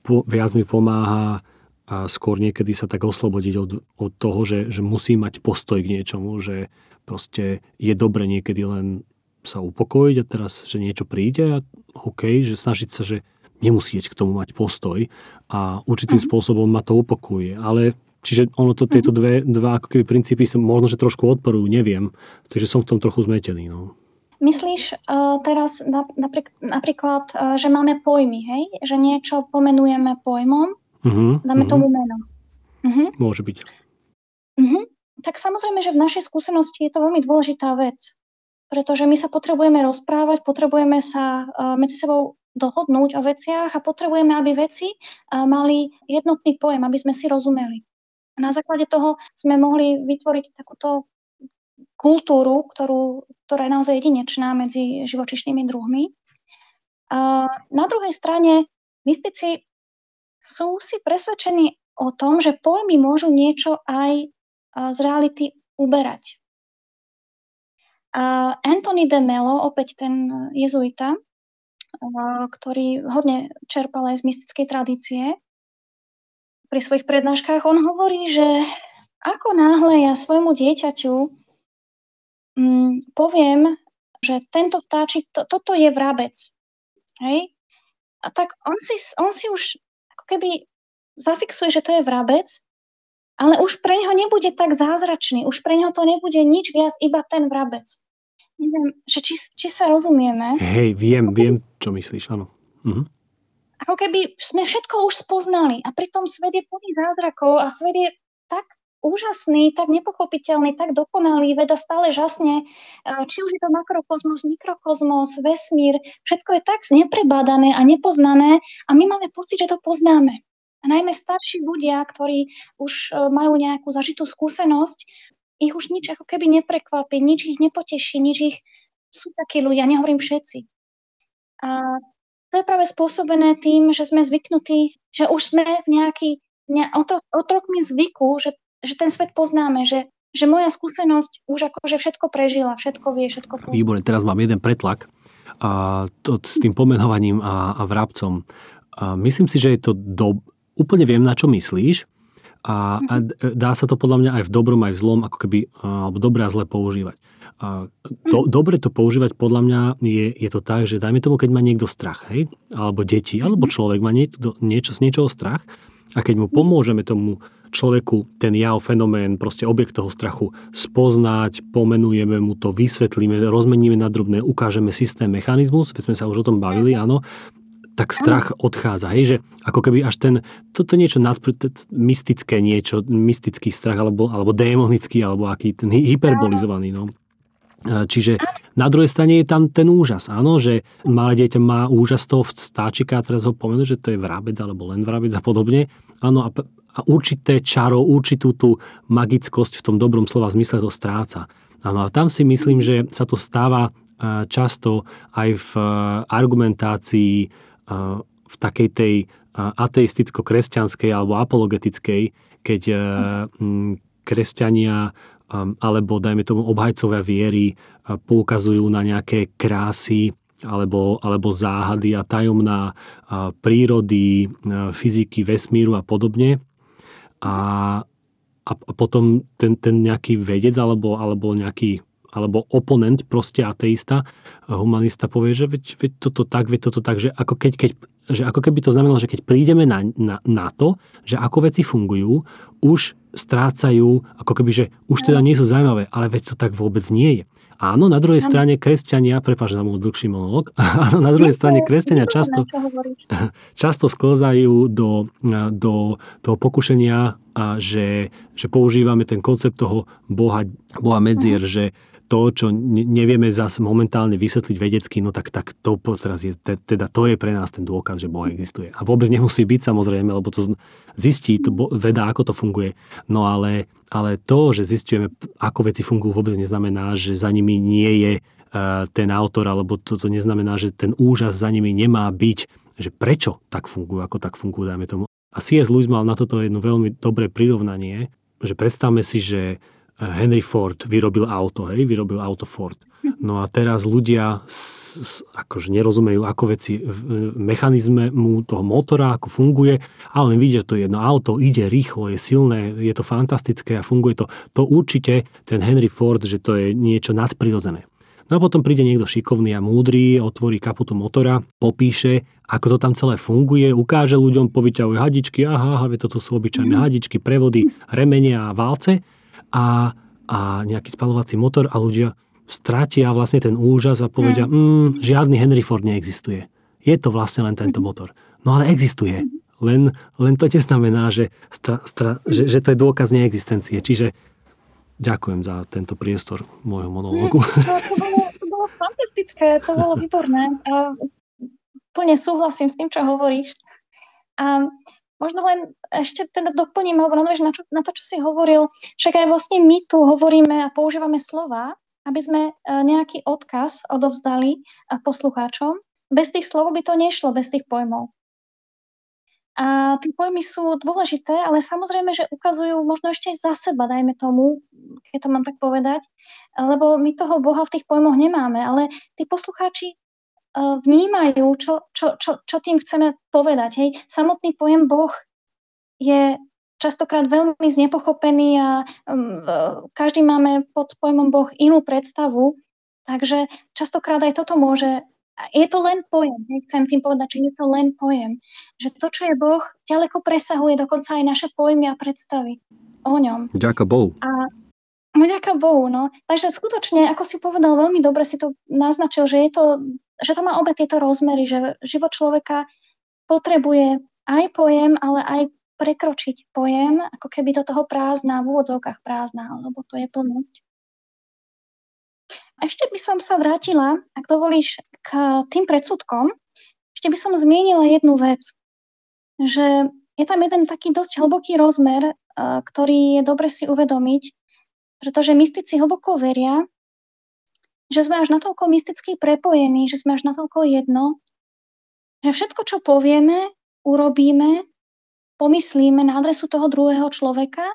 po, viac mi pomáha a skôr niekedy sa tak oslobodiť od, od toho, že, že musí mať postoj k niečomu, že proste je dobre niekedy len sa upokojiť a teraz, že niečo príde a OK, že snažiť sa, že nemusieť k tomu mať postoj a určitým uh-huh. spôsobom ma to upokuje. Ale čiže ono to, tieto mhm. dve, dva ako keby princípy som možno, že trošku odporujú, neviem. Takže som v tom trochu zmetený. No. Myslíš uh, teraz napríklad, napríklad uh, že máme pojmy, hej? Že niečo pomenujeme pojmom, uh-huh, dáme uh-huh. tomu meno. Uh-huh. Môže byť. Uh-huh. Tak samozrejme, že v našej skúsenosti je to veľmi dôležitá vec pretože my sa potrebujeme rozprávať, potrebujeme sa uh, medzi sebou dohodnúť o veciach a potrebujeme, aby veci uh, mali jednotný pojem, aby sme si rozumeli. Na základe toho sme mohli vytvoriť takúto kultúru, ktorú, ktorá je naozaj jedinečná medzi živočišnými druhmi. A na druhej strane mystici sú si presvedčení o tom, že pojmy môžu niečo aj z reality uberať. A Anthony de Mello, opäť ten jezuita, ktorý hodne čerpal aj z mystickej tradície, pri svojich prednáškach, on hovorí, že ako náhle ja svojmu dieťaťu mm, poviem, že tento vtáčik, to, toto je vrabec. Hej? A tak on si, on si už ako keby zafixuje, že to je vrabec, ale už pre neho nebude tak zázračný, už pre neho to nebude nič viac, iba ten vrabec. Neviem, že či, či sa rozumieme. Hej, viem, viem, čo myslíš, áno. Mhm. Ako keby sme všetko už spoznali a pritom svet je plný zázrakov a svet je tak úžasný, tak nepochopiteľný, tak dokonalý, veda stále žasne, či už je to makrokozmos, mikrokozmos, vesmír, všetko je tak neprebádané a nepoznané a my máme pocit, že to poznáme. A najmä starší ľudia, ktorí už e, majú nejakú zažitú skúsenosť, ich už nič ako keby neprekvapí, nič ich nepoteší, nič ich... Sú takí ľudia, nehovorím všetci. A to je práve spôsobené tým, že sme zvyknutí, že už sme v nejaký, ne, otrok, otrokmi zvyku, že, že ten svet poznáme, že, že moja skúsenosť už akože všetko prežila, všetko vie, všetko pozná. Výborne, teraz mám jeden pretlak a to, s tým pomenovaním a, a vrabcom. A myslím si, že je to do... Úplne viem, na čo myslíš, A, a dá sa to podľa mňa aj v dobrom, aj v zlom, ako keby, alebo dobre a zle používať. A to, mhm. dobre to používať podľa mňa je, je to tak, že dajme tomu, keď má niekto strach, hej, alebo deti, alebo mhm. človek má niekto, niečo z niečoho strach a keď mu pomôžeme tomu človeku ten jav, fenomén, proste objekt toho strachu spoznať, pomenujeme mu to, vysvetlíme, rozmeníme na drobné, ukážeme systém, mechanizmus, veď sme sa už o tom bavili, áno, tak strach odchádza. Hej, že ako keby až ten, toto niečo nad, mystické niečo, mystický strach, alebo, alebo démonický, alebo aký ten hyperbolizovaný. No. E, čiže na druhej strane je tam ten úžas, áno, že malé dieťa má úžas toho vstáčika, a teraz ho pomenú, že to je vrabec alebo len vrabec a podobne. Áno, a, a určité čaro, určitú tú magickosť v tom dobrom slova zmysle to stráca. Áno, a tam si myslím, že sa to stáva e, často aj v e, argumentácii v takej tej ateisticko-kresťanskej alebo apologetickej, keď kresťania alebo dajme tomu obhajcovia viery poukazujú na nejaké krásy alebo, alebo záhady a tajomná prírody, fyziky, vesmíru a podobne. A, a potom ten, ten nejaký vedec alebo, alebo nejaký alebo oponent, proste ateista, humanista povie, že veď, veď toto tak, veď toto tak, že ako, keď, keď, že ako keby to znamenalo, že keď prídeme na, na, na to, že ako veci fungujú, už strácajú, ako keby, že už teda nie sú zaujímavé, ale veď to tak vôbec nie je. Áno, na druhej strane kresťania, prepáč za môj dlhší monolog, (laughs) áno, na druhej strane kresťania často, (laughs) často sklzajú do, do toho pokušenia, že, že používame ten koncept toho Boha, Boha medzier, že to, čo nevieme zase momentálne vysvetliť vedecky, no tak, tak to teraz je, teda to je pre nás ten dôkaz, že Boh existuje. A vôbec nemusí byť samozrejme, lebo to zistí to veda, ako to funguje. No ale, ale to, že zistujeme, ako veci fungujú, vôbec neznamená, že za nimi nie je e, ten autor, alebo to, to neznamená, že ten úžas za nimi nemá byť, že prečo tak fungujú, ako tak fungujú, dajme tomu. A C.S. Lewis mal na toto jedno veľmi dobré prirovnanie, že predstavme si, že Henry Ford vyrobil auto, hej, vyrobil auto Ford. No a teraz ľudia s, s, akože nerozumejú, ako veci v mechanizme mu toho motora, ako funguje, ale len vidia, že to je jedno auto, ide rýchlo, je silné, je to fantastické a funguje to. To určite ten Henry Ford, že to je niečo nadprirodzené. No a potom príde niekto šikovný a múdry, otvorí kaputu motora, popíše, ako to tam celé funguje, ukáže ľuďom, povyťahuje hadičky, aha, aha, toto sú obyčajné mhm. hadičky, prevody, remenia a válce a, a nejaký spalovací motor a ľudia stratia vlastne ten úžas a povedia, mm. Mm, žiadny Henry Ford neexistuje. Je to vlastne len tento (laughs) motor. No ale existuje. Len, len to neznamená, že, stra, stra, že, že to je dôkaz neexistencie. Čiže ďakujem za tento priestor môjho monológu. To, to, bolo, to bolo fantastické, to bolo výborné. Plne súhlasím s tým, čo hovoríš. A Možno len ešte teda doplním, alebo nadviež na, na to, čo si hovoril, však aj vlastne my tu hovoríme a používame slova, aby sme e, nejaký odkaz odovzdali e, poslucháčom. Bez tých slov by to nešlo, bez tých pojmov. A tie pojmy sú dôležité, ale samozrejme, že ukazujú možno ešte za seba, dajme tomu, keď to mám tak povedať, lebo my toho Boha v tých pojmoch nemáme, ale tí poslucháči vnímajú, čo, čo, čo, čo tým chceme povedať. Hej. Samotný pojem Boh je častokrát veľmi znepochopený a um, každý máme pod pojmom Boh inú predstavu, takže častokrát aj toto môže je to len pojem, chcem tým povedať, že je to len pojem. Že to, čo je Boh, ďaleko presahuje dokonca aj naše pojmy a predstavy o ňom. Ďakujem Bohu. A No ďaká Bohu, no. Takže skutočne, ako si povedal, veľmi dobre si to naznačil, že, je to, že to má obe tieto rozmery, že život človeka potrebuje aj pojem, ale aj prekročiť pojem, ako keby do toho prázdna, v úvodzovkách prázdna, lebo to je plnosť. A ešte by som sa vrátila, ak dovolíš, k tým predsudkom. Ešte by som zmienila jednu vec, že je tam jeden taký dosť hlboký rozmer, ktorý je dobre si uvedomiť, pretože mystici hlboko veria, že sme až natoľko mysticky prepojení, že sme až natoľko jedno, že všetko, čo povieme, urobíme, pomyslíme na adresu toho druhého človeka,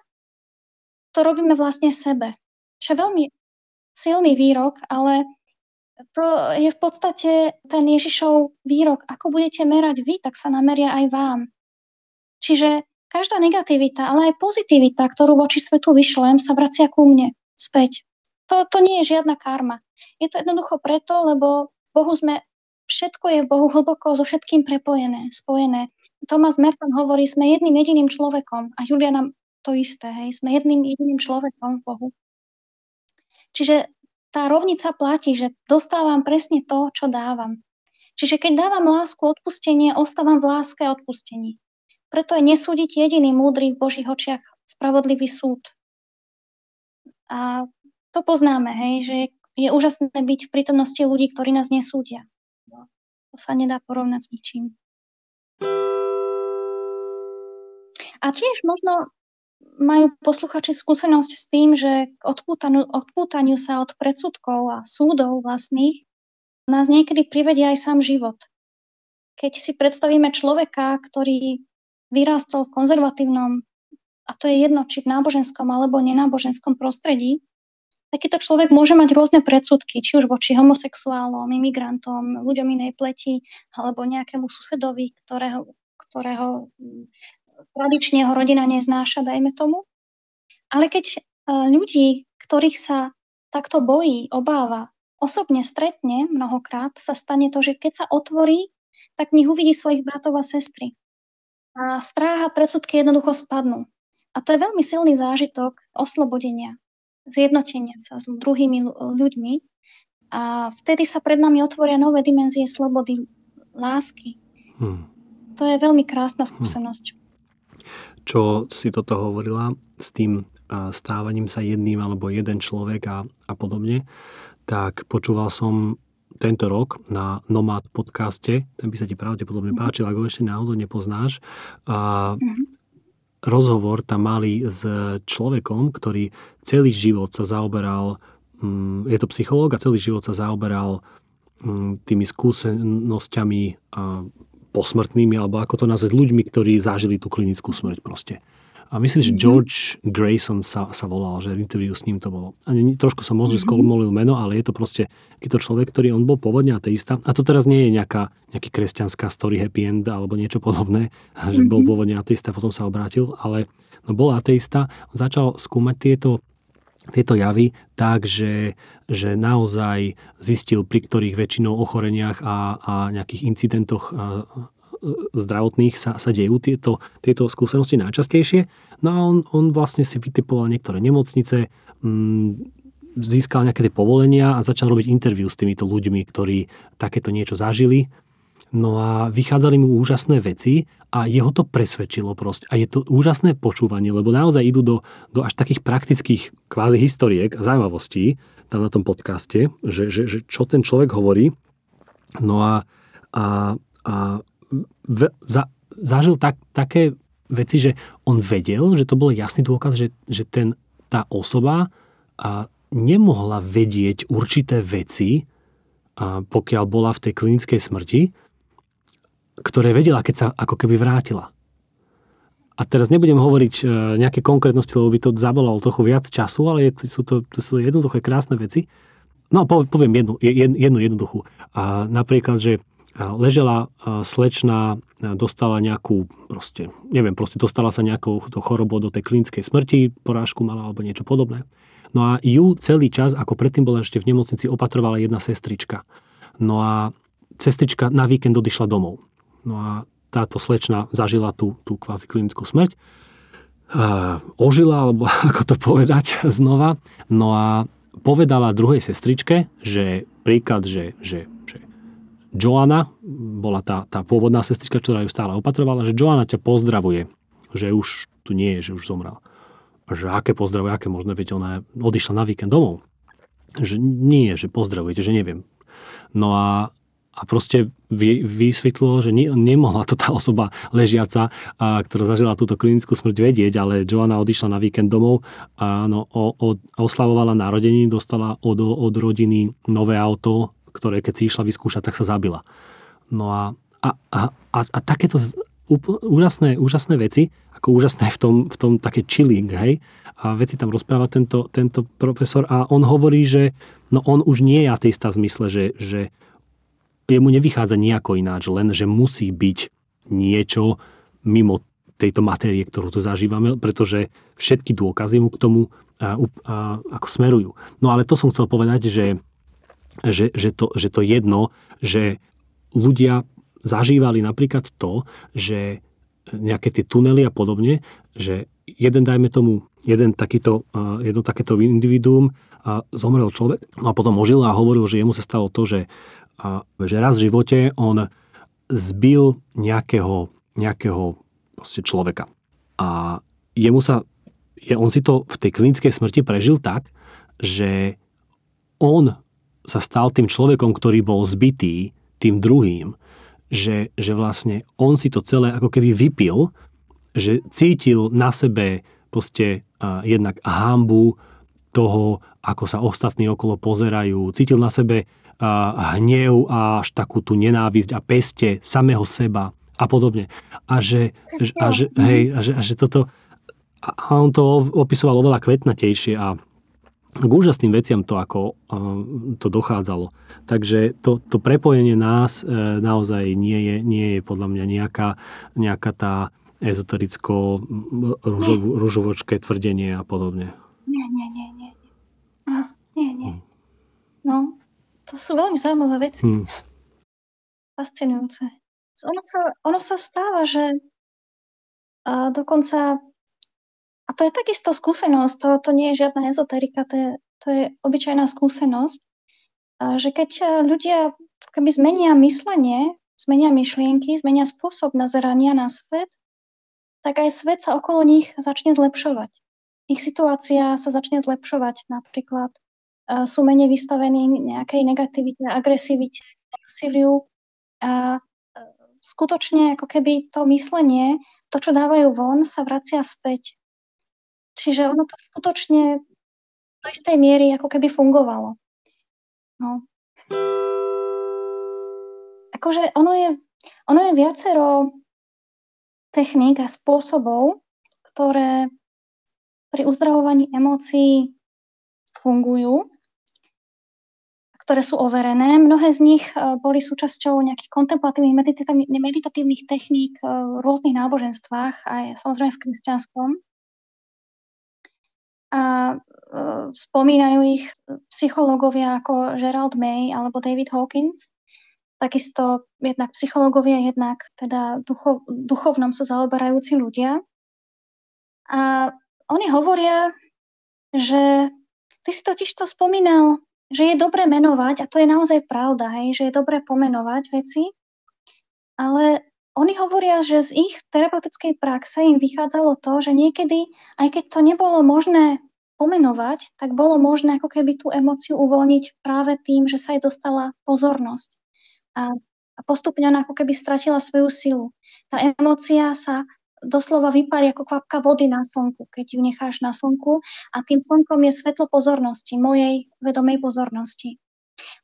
to robíme vlastne sebe. Čo je veľmi silný výrok, ale to je v podstate ten Ježišov výrok. Ako budete merať vy, tak sa nameria aj vám. Čiže každá negativita, ale aj pozitivita, ktorú voči svetu vyšlem, sa vracia ku mne späť. To, to nie je žiadna karma. Je to jednoducho preto, lebo v Bohu sme, všetko je v Bohu hlboko so všetkým prepojené, spojené. Thomas Merton hovorí, sme jedným jediným človekom a Julia nám to isté, hej, sme jedným jediným človekom v Bohu. Čiže tá rovnica platí, že dostávam presne to, čo dávam. Čiže keď dávam lásku, odpustenie, ostávam v láske a odpustení. Preto je nesúdiť jediný múdry v Božích očiach spravodlivý súd. A to poznáme, hej, že je úžasné byť v prítomnosti ľudí, ktorí nás nesúdia. To sa nedá porovnať s ničím. A tiež možno majú posluchači skúsenosť s tým, že k odpútaniu, odpútaniu sa od predsudkov a súdov vlastných nás niekedy privedia aj sám život. Keď si predstavíme človeka, ktorý vyrástol v konzervatívnom, a to je jedno, či v náboženskom alebo nenáboženskom prostredí, takýto človek môže mať rôzne predsudky, či už voči homosexuálom, imigrantom, ľuďom inej pleti, alebo nejakému susedovi, ktorého, ktorého mm, tradične jeho rodina neznáša, dajme tomu. Ale keď e, ľudí, ktorých sa takto bojí, obáva, osobne stretne mnohokrát, sa stane to, že keď sa otvorí, tak v nich uvidí svojich bratov a sestry. A stráha predsudky jednoducho spadnú. A to je veľmi silný zážitok oslobodenia zjednotenia sa s druhými ľuďmi a vtedy sa pred nami otvoria nové dimenzie slobody, lásky. Hmm. To je veľmi krásna hm. skúsenosť. Hmm. Čo si toto hovorila s tým stávaním sa jedným alebo jeden človek a, a podobne, tak počúval som tento rok na Nomad podcaste, ten by sa ti pravdepodobne mhm. páčil, ak ho ešte náhodou nepoznáš. A mm-hmm rozhovor tam mali s človekom, ktorý celý život sa zaoberal, mm, je to psychológ a celý život sa zaoberal mm, tými skúsenosťami posmrtnými, alebo ako to nazvať, ľuďmi, ktorí zažili tú klinickú smrť proste. A myslím, že mhm. George Grayson sa, sa volal, že interview s ním to bolo. A nie, trošku som možno mhm. skolmolil meno, ale je to proste takýto človek, ktorý on bol pôvodne ateista. A to teraz nie je nejaká, nejaký kresťanská story happy end alebo niečo podobné, (laughs) že bol mhm. pôvodne ateista, potom sa obrátil, ale no, bol ateista, začal skúmať tieto tieto javy tak, že, že naozaj zistil, pri ktorých väčšinou ochoreniach a, a nejakých incidentoch zdravotných sa, sa dejú tieto, tieto skúsenosti najčastejšie. No a on, on vlastne si vytipoval niektoré nemocnice, mm, získal nejaké tie povolenia a začal robiť interviu s týmito ľuďmi, ktorí takéto niečo zažili. No a vychádzali mu úžasné veci a jeho to presvedčilo proste. A je to úžasné počúvanie, lebo naozaj idú do, do až takých praktických kvázi historiek a zaujímavostí tam na tom podcaste, že, že, že čo ten človek hovorí. No a, a, a v, za, zažil tak, také veci, že on vedel, že to bol jasný dôkaz, že, že ten, tá osoba a nemohla vedieť určité veci, a pokiaľ bola v tej klinickej smrti, ktoré vedela, keď sa ako keby vrátila. A teraz nebudem hovoriť e, nejaké konkrétnosti, lebo by to zabolalo trochu viac času, ale sú to, to sú jednoduché krásne veci. No poviem jednu, jednu jednoduchú. A napríklad, že ležela slečna, dostala nejakú, proste, neviem, proste dostala sa nejakou chorobou do tej klinickej smrti, porážku mala alebo niečo podobné. No a ju celý čas, ako predtým bola ešte v nemocnici, opatrovala jedna sestrička. No a sestrička na víkend odišla domov. No a táto slečna zažila tú, tú kvázi klinickú smrť. Uh, ožila, alebo (laughs) ako to povedať znova. No a povedala druhej sestričke, že príklad, že, že Joana, bola tá, tá pôvodná sestrička, ktorá ju stále opatrovala, že Joana ťa pozdravuje, že už tu nie je, že už zomrel. A že aké pozdravuje, aké možno, veď ona odišla na víkend domov. Že nie, že pozdravujete, že neviem. No a, a proste vy, vysvetlo, že ne, nemohla to tá osoba ležiaca, a, ktorá zažila túto klinickú smrť vedieť, ale Joana odišla na víkend domov a no, o, o, oslavovala narodení, dostala od, od rodiny nové auto, ktoré keď si išla vyskúšať, tak sa zabila. No a, a, a, a, a takéto úžasné, úžasné veci, ako úžasné v tom, v tom také chilling, hej, a veci tam rozpráva tento, tento profesor a on hovorí, že no on už nie je ateista v zmysle, že, že jemu nevychádza nejako ináč, len že musí byť niečo mimo tejto matérie, ktorú tu zažívame, pretože všetky dôkazy mu k tomu a, a, ako smerujú. No ale to som chcel povedať, že, že, že, to, že to jedno, že ľudia zažívali napríklad to, že nejaké tie tunely a podobne, že jeden, dajme tomu, jeden takýto, jedno takéto individuum zomrel človek no a potom ožil a hovoril, že jemu sa stalo to, že, že raz v živote on zbil nejakého, nejakého človeka. A jemu sa, on si to v tej klinickej smrti prežil tak, že on sa stal tým človekom, ktorý bol zbytý tým druhým že, že vlastne on si to celé ako keby vypil, že cítil na sebe proste uh, jednak hambu toho, ako sa ostatní okolo pozerajú, cítil na sebe uh, hnev a až takú tú nenávisť a peste samého seba a podobne. A že, a že, hej, a že, a že toto a on to opisoval oveľa kvetnatejšie a k úžasným veciam to ako to dochádzalo. Takže to, to prepojenie nás e, naozaj nie je, nie je podľa mňa nejaká, nejaká tá ezotericko ružovočké tvrdenie a podobne. Nie, nie, nie, nie. Nie, nie. Hm. No, to sú veľmi zaujímavé veci. Hmm. Fascinujúce. Ono sa, ono sa stáva, že a dokonca a to je takisto skúsenosť, to, to nie je žiadna ezoterika, to je, to je obyčajná skúsenosť, že keď e, ľudia keby zmenia myslenie, zmenia myšlienky, zmenia spôsob nazerania na svet, tak aj svet sa okolo nich začne zlepšovať. Ich situácia sa začne zlepšovať, napríklad uh, sú menej vystavení nejakej negativite, agresivite, násiliu a uh, skutočne ako keby to myslenie, to, čo dávajú von, sa vracia späť Čiže ono to skutočne do istej miery ako keby fungovalo. No. Akože ono je, ono je viacero techník a spôsobov, ktoré pri uzdravovaní emócií fungujú, ktoré sú overené. Mnohé z nich e, boli súčasťou nejakých kontemplatívnych meditatívnych techník e, v rôznych náboženstvách, aj samozrejme v kresťanskom a e, spomínajú ich psychológovia ako Gerald May alebo David Hawkins. Takisto jednak psychológovia, jednak teda duchov, duchovnom sa zaoberajúci ľudia. A oni hovoria, že ty si totiž to spomínal, že je dobre menovať, a to je naozaj pravda, hej, že je dobre pomenovať veci, ale oni hovoria, že z ich terapeutickej praxe im vychádzalo to, že niekedy, aj keď to nebolo možné pomenovať, tak bolo možné ako keby tú emóciu uvoľniť práve tým, že sa jej dostala pozornosť. A, a postupne ona ako keby stratila svoju silu. Tá emócia sa doslova vyparí ako kvapka vody na slnku, keď ju necháš na slnku a tým slnkom je svetlo pozornosti, mojej vedomej pozornosti.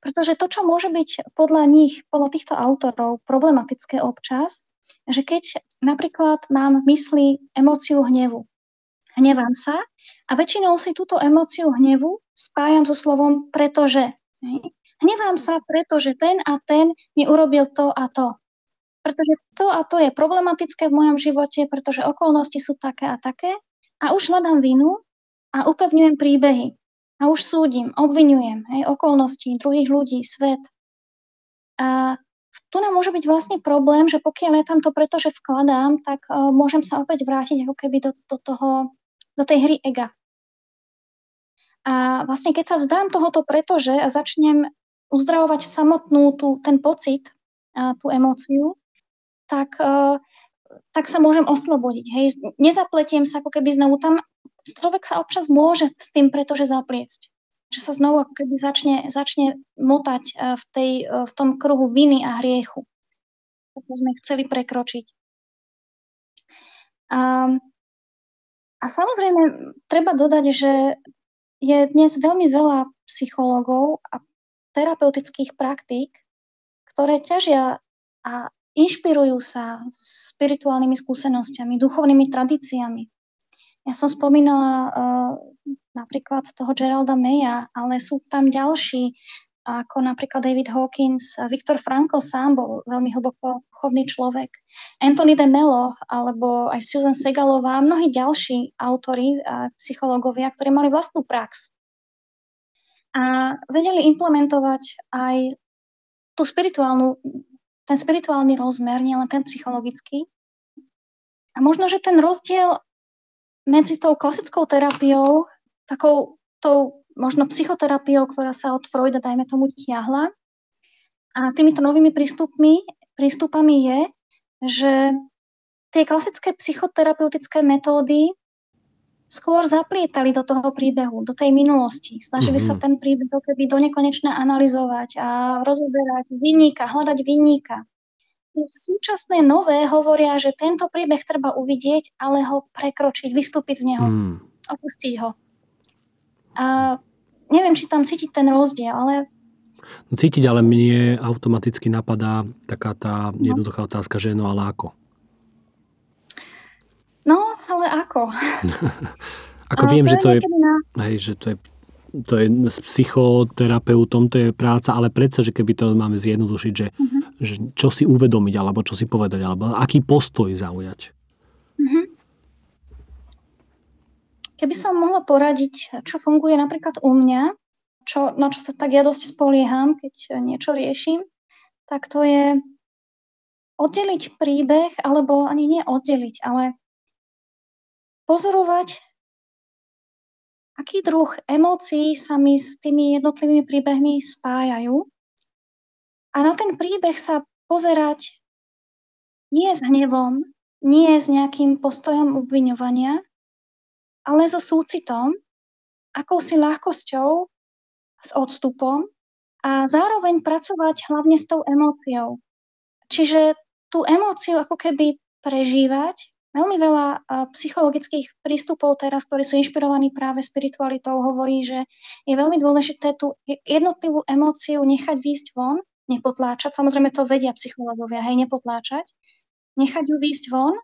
Pretože to, čo môže byť podľa nich, podľa týchto autorov problematické občas, že keď napríklad mám v mysli emóciu hnevu, hnevám sa a väčšinou si túto emóciu hnevu spájam so slovom pretože. Hnevám sa, pretože ten a ten mi urobil to a to. Pretože to a to je problematické v mojom živote, pretože okolnosti sú také a také a už hľadám vinu a upevňujem príbehy. A už súdim, obvinujem hej, okolnosti, druhých ľudí, svet. A tu nám môže byť vlastne problém, že pokiaľ ja tam to preto, vkladám, tak uh, môžem sa opäť vrátiť ako keby do, do, toho, do tej hry ega. A vlastne keď sa vzdám tohoto pretože a začnem uzdravovať samotnú tú, ten pocit, a tú emóciu, tak, uh, tak sa môžem oslobodiť. Hej. Nezapletiem sa ako keby znovu tam človek sa občas môže s tým pretože zapliesť. Že sa znovu ako keby začne, začne motať e, v, tej, e, v tom kruhu viny a hriechu. To sme chceli prekročiť. A, a samozrejme, treba dodať, že je dnes veľmi veľa psychológov a terapeutických praktík, ktoré ťažia a inšpirujú sa spirituálnymi skúsenosťami, duchovnými tradíciami. Ja som spomínala uh, napríklad toho Geralda Maya, ale sú tam ďalší ako napríklad David Hawkins, Viktor Frankl sám bol veľmi hlboko duchovný človek, Anthony de Mello alebo aj Susan Segalová a mnohí ďalší autori a psychológovia, ktorí mali vlastnú prax. A vedeli implementovať aj tú spirituálnu, ten spirituálny rozmer, nielen ten psychologický. A možno, že ten rozdiel medzi tou klasickou terapiou, takou tou možno psychoterapiou, ktorá sa od Freuda, dajme tomu, tiahla, a týmito novými prístupmi, prístupami je, že tie klasické psychoterapeutické metódy skôr zaplietali do toho príbehu, do tej minulosti. Snažili mm-hmm. sa mhm. ten príbeh keby do nekonečna analyzovať a rozoberať vinníka, hľadať vinníka. Súčasné nové hovoria, že tento príbeh treba uvidieť, ale ho prekročiť, vystúpiť z neho, mm. opustiť ho. A neviem, či tam cítiť ten rozdiel, ale No, cítiť, ale mne automaticky napadá taká tá no. jednoduchá otázka, že no ale ako? No, ale ako? (laughs) ako viem, že to je, hej, že to je to je s psychoterapeutom, to je práca, ale predsa, že keby to máme zjednodušiť, že, uh-huh. Že čo si uvedomiť, alebo čo si povedať, alebo aký postoj zaujať. Uh-huh. Keby som mohla poradiť, čo funguje napríklad u mňa, čo, na čo sa tak ja dosť spolieham, keď niečo riešim, tak to je oddeliť príbeh, alebo ani nie oddeliť, ale pozorovať, aký druh emócií sa mi s tými jednotlivými príbehmi spájajú a na ten príbeh sa pozerať nie s hnevom, nie s nejakým postojom obviňovania, ale so súcitom, akousi ľahkosťou s odstupom a zároveň pracovať hlavne s tou emóciou. Čiže tú emóciu ako keby prežívať. Veľmi veľa psychologických prístupov teraz, ktorí sú inšpirovaní práve spiritualitou, hovorí, že je veľmi dôležité tú jednotlivú emóciu nechať výjsť von, nepotláčať. Samozrejme to vedia psychológovia, hej, nepotláčať. Nechať ju výjsť von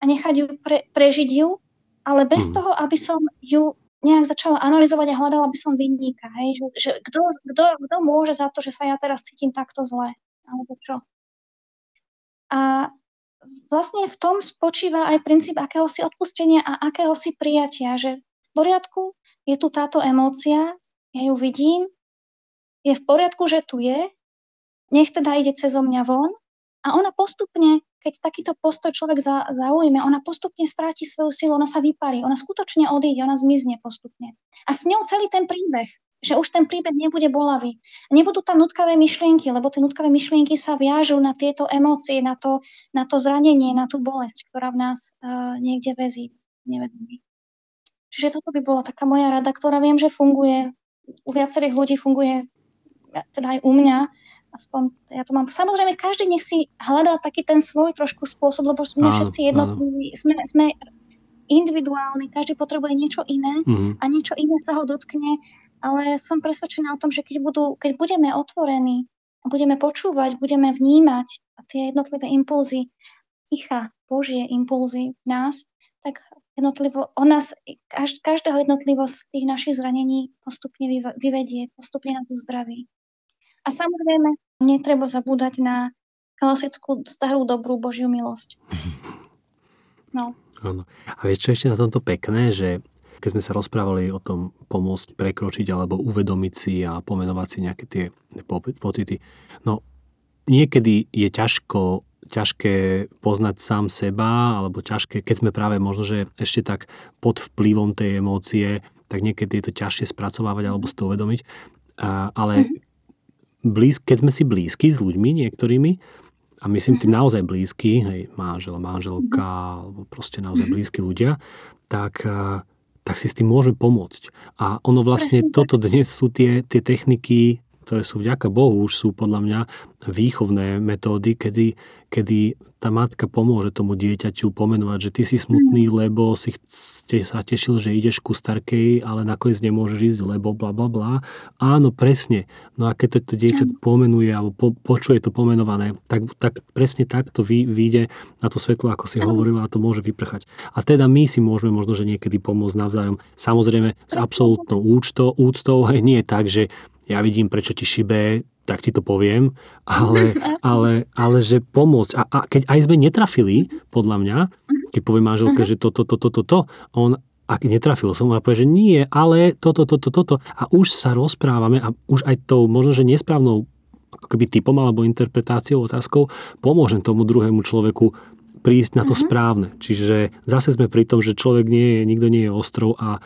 a nechať ju pre, prežiť ju, ale bez mm. toho, aby som ju nejak začala analyzovať a hľadala by som vinníka, hej, že, že kto, kto, kto môže za to, že sa ja teraz cítim takto zle, alebo čo. A vlastne v tom spočíva aj princíp akéhosi odpustenia a akéhosi prijatia, že v poriadku je tu táto emócia, ja ju vidím, je v poriadku, že tu je, nech teda ide cez mňa von a ona postupne keď takýto postoj človek za, zaujme, ona postupne stráti svoju silu, ona sa vyparí, ona skutočne odíde, ona zmizne postupne. A s ňou celý ten príbeh, že už ten príbeh nebude bolavý. Nebudú tam nutkavé myšlienky, lebo tie nutkavé myšlienky sa viažú na tieto emócie, na to, na to zranenie, na tú bolesť, ktorá v nás uh, niekde vezí, nevedomí. Čiže toto by bola taká moja rada, ktorá viem, že funguje, u viacerých ľudí funguje, teda aj u mňa, aspoň ja to mám. Samozrejme, každý nech si hľadá taký ten svoj trošku spôsob, lebo sme áno, všetci jednotliví, sme, sme individuálni, každý potrebuje niečo iné mm-hmm. a niečo iné sa ho dotkne, ale som presvedčená o tom, že keď, budú, keď budeme otvorení, budeme počúvať, budeme vnímať a tie jednotlivé impulzy, ticha, Božie impulzy v nás, tak jednotlivo, o nás, každého jednotlivo z tých našich zranení postupne vyvedie, postupne na tú zdraví. A samozrejme, netreba zabúdať na klasickú starú dobrú Božiu milosť. No. Áno. A vieš, čo ešte na tomto pekné, že keď sme sa rozprávali o tom pomôcť prekročiť alebo uvedomiť si a pomenovať si nejaké tie pocity, no niekedy je ťažko ťažké poznať sám seba, alebo ťažké, keď sme práve možno, že ešte tak pod vplyvom tej emócie, tak niekedy je to ťažšie spracovávať alebo si to uvedomiť. A, ale mm-hmm blíz, keď sme si blízki s ľuďmi niektorými, a myslím tým mhm. naozaj blízky, hej, manžel, manželka, mhm. alebo proste naozaj mhm. blízki ľudia, tak, eh, tak si s tým môžeme pomôcť. A ono vlastne, toto dnes sú tie, tie techniky, ktoré sú vďaka Bohu, už sú podľa mňa výchovné metódy, kedy, kedy tá matka pomôže tomu dieťaťu pomenovať, že ty si smutný, mm. lebo si ste sa tešil, že ideš ku starkej, ale nakoniec nemôžeš ísť, lebo bla bla bla. Áno, presne. No a keď to, to dieťa pomenuje alebo po, počuje to pomenované, tak, tak presne takto vy, vyjde na to svetlo, ako si hovorila, a to môže vyprchať. A teda my si môžeme možno, že niekedy pomôcť navzájom. Samozrejme s absolútnou úctou, (laughs) úctou nie tak, že ja vidím, prečo ti šibe, tak ti to poviem, (laughs) ale, ale, ale že pomôcť. A, a keď aj sme netrafili, podľa mňa, keď poviem manželke, uh-huh. že toto, toto, toto, to, on, ak netrafil som, ona povie, že nie, ale toto, toto, toto. A už sa rozprávame a už aj tou možno, že nesprávnou ako keby typom alebo interpretáciou, otázkou, pomôžem tomu druhému človeku prísť na to uh-huh. správne. Čiže zase sme pri tom, že človek nie je, nikto nie je ostrov a,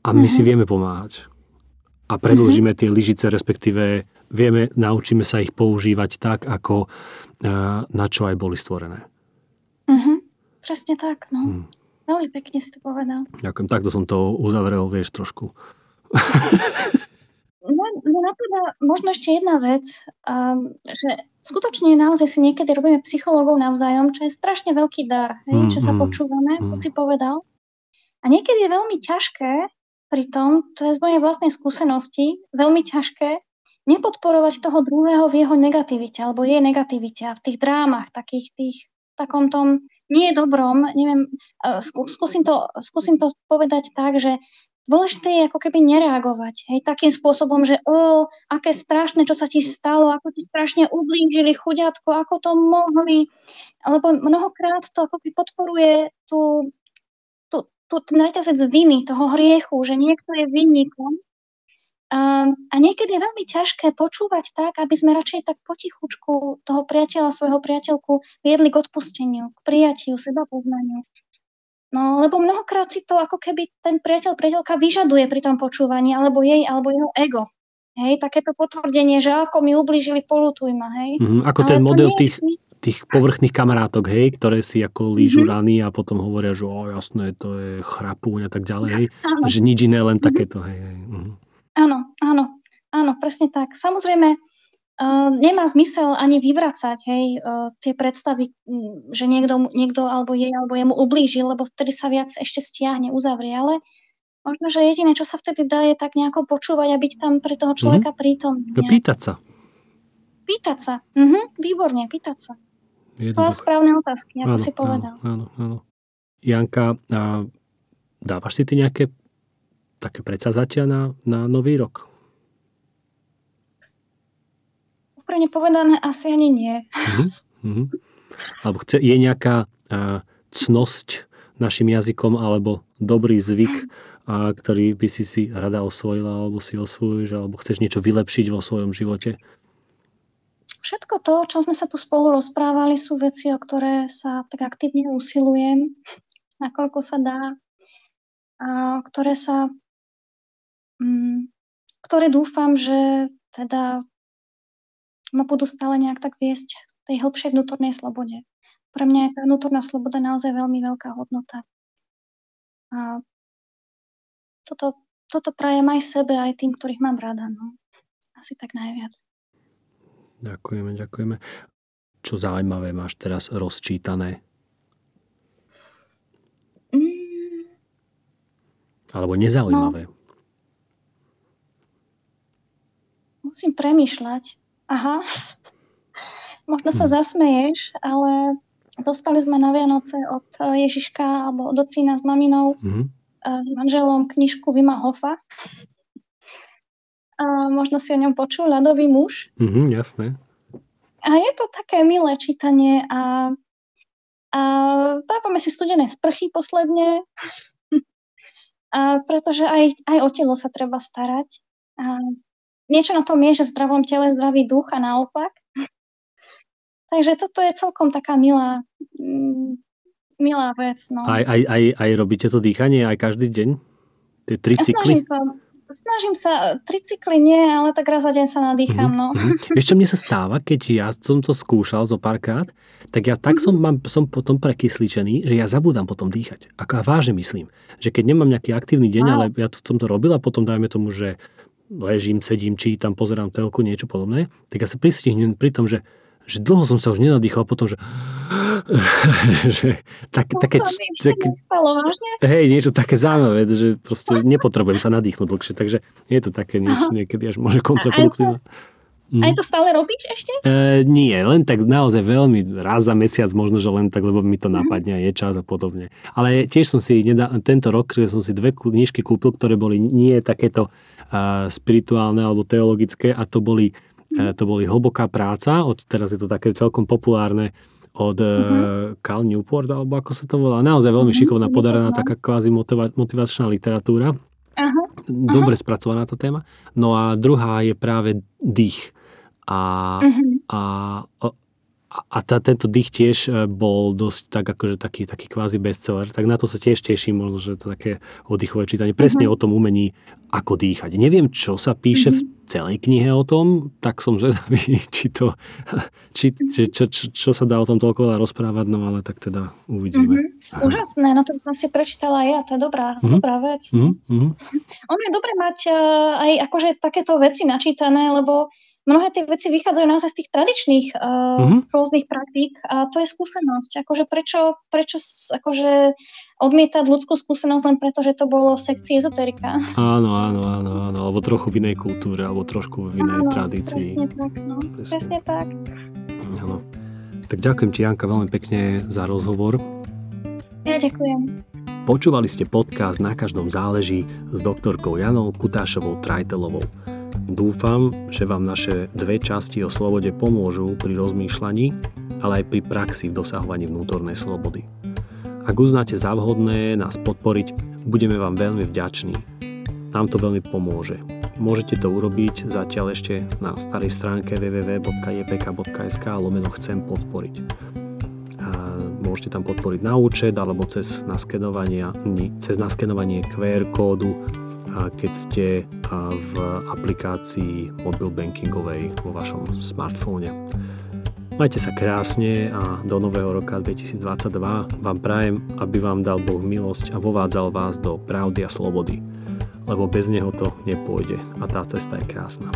a my uh-huh. si vieme pomáhať a predlžíme tie lyžice, respektíve vieme, naučíme sa ich používať tak, ako eh, na čo aj boli stvorené. Uh-huh. Presne tak, no. Hmm. Veľmi pekne si to povedal. Ďakujem, takto som to uzavrel, vieš, trošku. (laughs) No, no napadá možno ešte jedna vec, um, že skutočne naozaj si niekedy robíme psychológov navzájom, čo je strašne veľký dar, hej, mm, že sa mm, počúvame, mm. to si povedal. A niekedy je veľmi ťažké Pritom, to je z mojej vlastnej skúsenosti, veľmi ťažké nepodporovať toho druhého v jeho negativite alebo jej negativite a v tých drámach, takých tých, takom tom nie dobrom, neviem, e, skúsim to, skúsim to povedať tak, že dôležité je ako keby nereagovať, hej, takým spôsobom, že o, aké strašné, čo sa ti stalo, ako ti strašne ublížili, chuďatko, ako to mohli, lebo mnohokrát to ako keby podporuje tú tu, ten reťazec viny, toho hriechu, že niekto je vinníkom. A, a niekedy je veľmi ťažké počúvať tak, aby sme radšej tak potichučku toho priateľa, svojho priateľku viedli k odpusteniu, k prijatiu, seba poznaniu. No, lebo mnohokrát si to ako keby ten priateľ, priateľka vyžaduje pri tom počúvaní, alebo jej, alebo jeho ego. Hej, takéto potvrdenie, že ako mi ublížili, polutuj ma, hej. Mm, ako ten model tých, tých povrchných kamarátok, hej, ktoré si ako lížu mm-hmm. rany a potom hovoria, že o jasné, to je chrapúň a tak ďalej, hej. (laughs) Že nič iné, len mm-hmm. takéto, hej. hej. Mm-hmm. Áno, áno, áno, presne tak. Samozrejme, Uh, nemá zmysel ani vyvracať hej, uh, tie predstavy, že niekto, niekto alebo jej alebo jemu ublížil, lebo vtedy sa viac ešte stiahne, uzavrie. Ale možno, že jediné, čo sa vtedy dá, je tak nejako počúvať a byť tam pre toho človeka mm-hmm. prítomný. Pýtať sa. Pýtať sa. Mhm, výborne, pýtať sa. Jednoducho. správne otázky, ako áno, si povedal. Áno, áno. Janka, a dávaš si ty nejaké také predsavzatia na, na nový rok? Úprimne povedané, asi ani nie. Uh-huh, uh-huh. Alebo chce, je nejaká a, cnosť našim jazykom alebo dobrý zvyk, a, ktorý by si si rada osvojila alebo si osvojuješ, alebo chceš niečo vylepšiť vo svojom živote? Všetko to, čo sme sa tu spolu rozprávali, sú veci, o ktoré sa tak aktívne usilujem, (laughs) nakoľko sa dá, a ktoré sa, mm, ktoré dúfam, že teda ma budú stále nejak tak viesť tej hĺbšej vnútornej slobode. Pre mňa je tá vnútorná sloboda naozaj veľmi veľká hodnota. A toto, toto prajem aj sebe, aj tým, ktorých mám rada. No. Asi tak najviac. Ďakujeme, ďakujeme. Čo zaujímavé máš teraz rozčítané? Mm. Alebo nezaujímavé? No. Musím premýšľať. Aha. Možno sa hm. zasmeješ, ale dostali sme na Vianoce od Ježiška alebo od ocína s maminou mm-hmm. s manželom knižku Vima Hofa. Možno si o ňom počul, ľadový muž. Mhm, jasné. A je to také milé čítanie a, a dávame si studené sprchy posledne, (laughs) a pretože aj, aj o telo sa treba starať. A niečo na tom je, že v zdravom tele zdravý duch a naopak. Takže toto je celkom taká milá, mm, milá vec. No. Aj, aj, aj, aj robíte to dýchanie aj každý deň? Tie tri cykly? Snažím sa, Snažím sa, tricykly nie, ale tak raz za deň sa nadýcham, no. Mm-hmm. Vieš, čo mne sa stáva, keď ja som to skúšal zo párkrát, tak ja tak som, mám, som potom prekysličený, že ja zabudám potom dýchať. Ako ja vážne myslím, že keď nemám nejaký aktívny deň, wow. ale ja to, som to robil a potom dajme tomu, že ležím, sedím, čítam, pozerám telku, niečo podobné, tak ja sa pristihnem pri tom, že že dlho som sa už nenadýchal potom, že, (laughs) že tak, také, tak, hej, niečo také zaujímavé, že proste nepotrebujem sa nadýchnuť dlhšie, takže je to také niečo niekedy až môže kontraproduktívne. Mm. Aj to stále robíš ešte? E, nie, len tak naozaj veľmi raz za mesiac, možno, že len tak, lebo mi to mhm. napadne, je čas a podobne. Ale tiež som si nedá, tento rok som si dve knižky kúpil, ktoré boli nie takéto uh, spirituálne alebo teologické a to boli, uh, to boli hlboká práca, od teraz je to také celkom populárne od uh-huh. Cal Newport, alebo ako sa to volá. Naozaj veľmi uh-huh. šikovná, podarená taká kvázi motiva- motivačná literatúra. Uh-huh. Dobre uh-huh. spracovaná tá téma. No a druhá je práve dých. A, uh-huh. a, a tá, tento dých tiež e, bol dosť tak akože taký, taký kvázi bestseller, tak na to sa tiež teším, možno, že to také oddychové čítanie, presne uh-huh. o tom umení, ako dýchať. Neviem, čo sa píše uh-huh. v celej knihe o tom, tak som zvedavý, (laughs) či to, (laughs) či, či, čo, čo, čo sa dá o tom toľko veľa rozprávať, no ale tak teda uvidíme. Uh-huh. Úžasné, no to som si prečítala ja, to je dobrá, uh-huh. dobrá vec. Uh-huh. Ono je dobré mať uh, aj akože takéto veci načítané, lebo mnohé tie veci vychádzajú naozaj z tých tradičných uh, uh-huh. rôznych praktík a to je skúsenosť. Akože prečo, prečo akože odmietať ľudskú skúsenosť len preto, že to bolo v sekcii ezoterika. Áno, áno, áno, áno, alebo trochu v inej kultúre, alebo trošku v inej áno, tradícii. Presne tak, no. Presne, presne tak. Áno. Tak ďakujem ti, Janka, veľmi pekne za rozhovor. Ja ďakujem. Počúvali ste podcast Na každom záleží s doktorkou Janou Kutášovou Trajtelovou. Dúfam, že vám naše dve časti o slobode pomôžu pri rozmýšľaní, ale aj pri praxi v dosahovaní vnútornej slobody. Ak uznáte za vhodné nás podporiť, budeme vám veľmi vďační. Nám to veľmi pomôže. Môžete to urobiť zatiaľ ešte na starej stránke www.jpk.sk lomeno chcem podporiť. A môžete tam podporiť na účet alebo cez naskenovanie, cez naskenovanie QR kódu keď ste v aplikácii mobil bankingovej vo vašom smartfóne. Majte sa krásne a do nového roka 2022 vám prajem, aby vám dal Boh milosť a vovádzal vás do pravdy a slobody, lebo bez neho to nepôjde a tá cesta je krásna.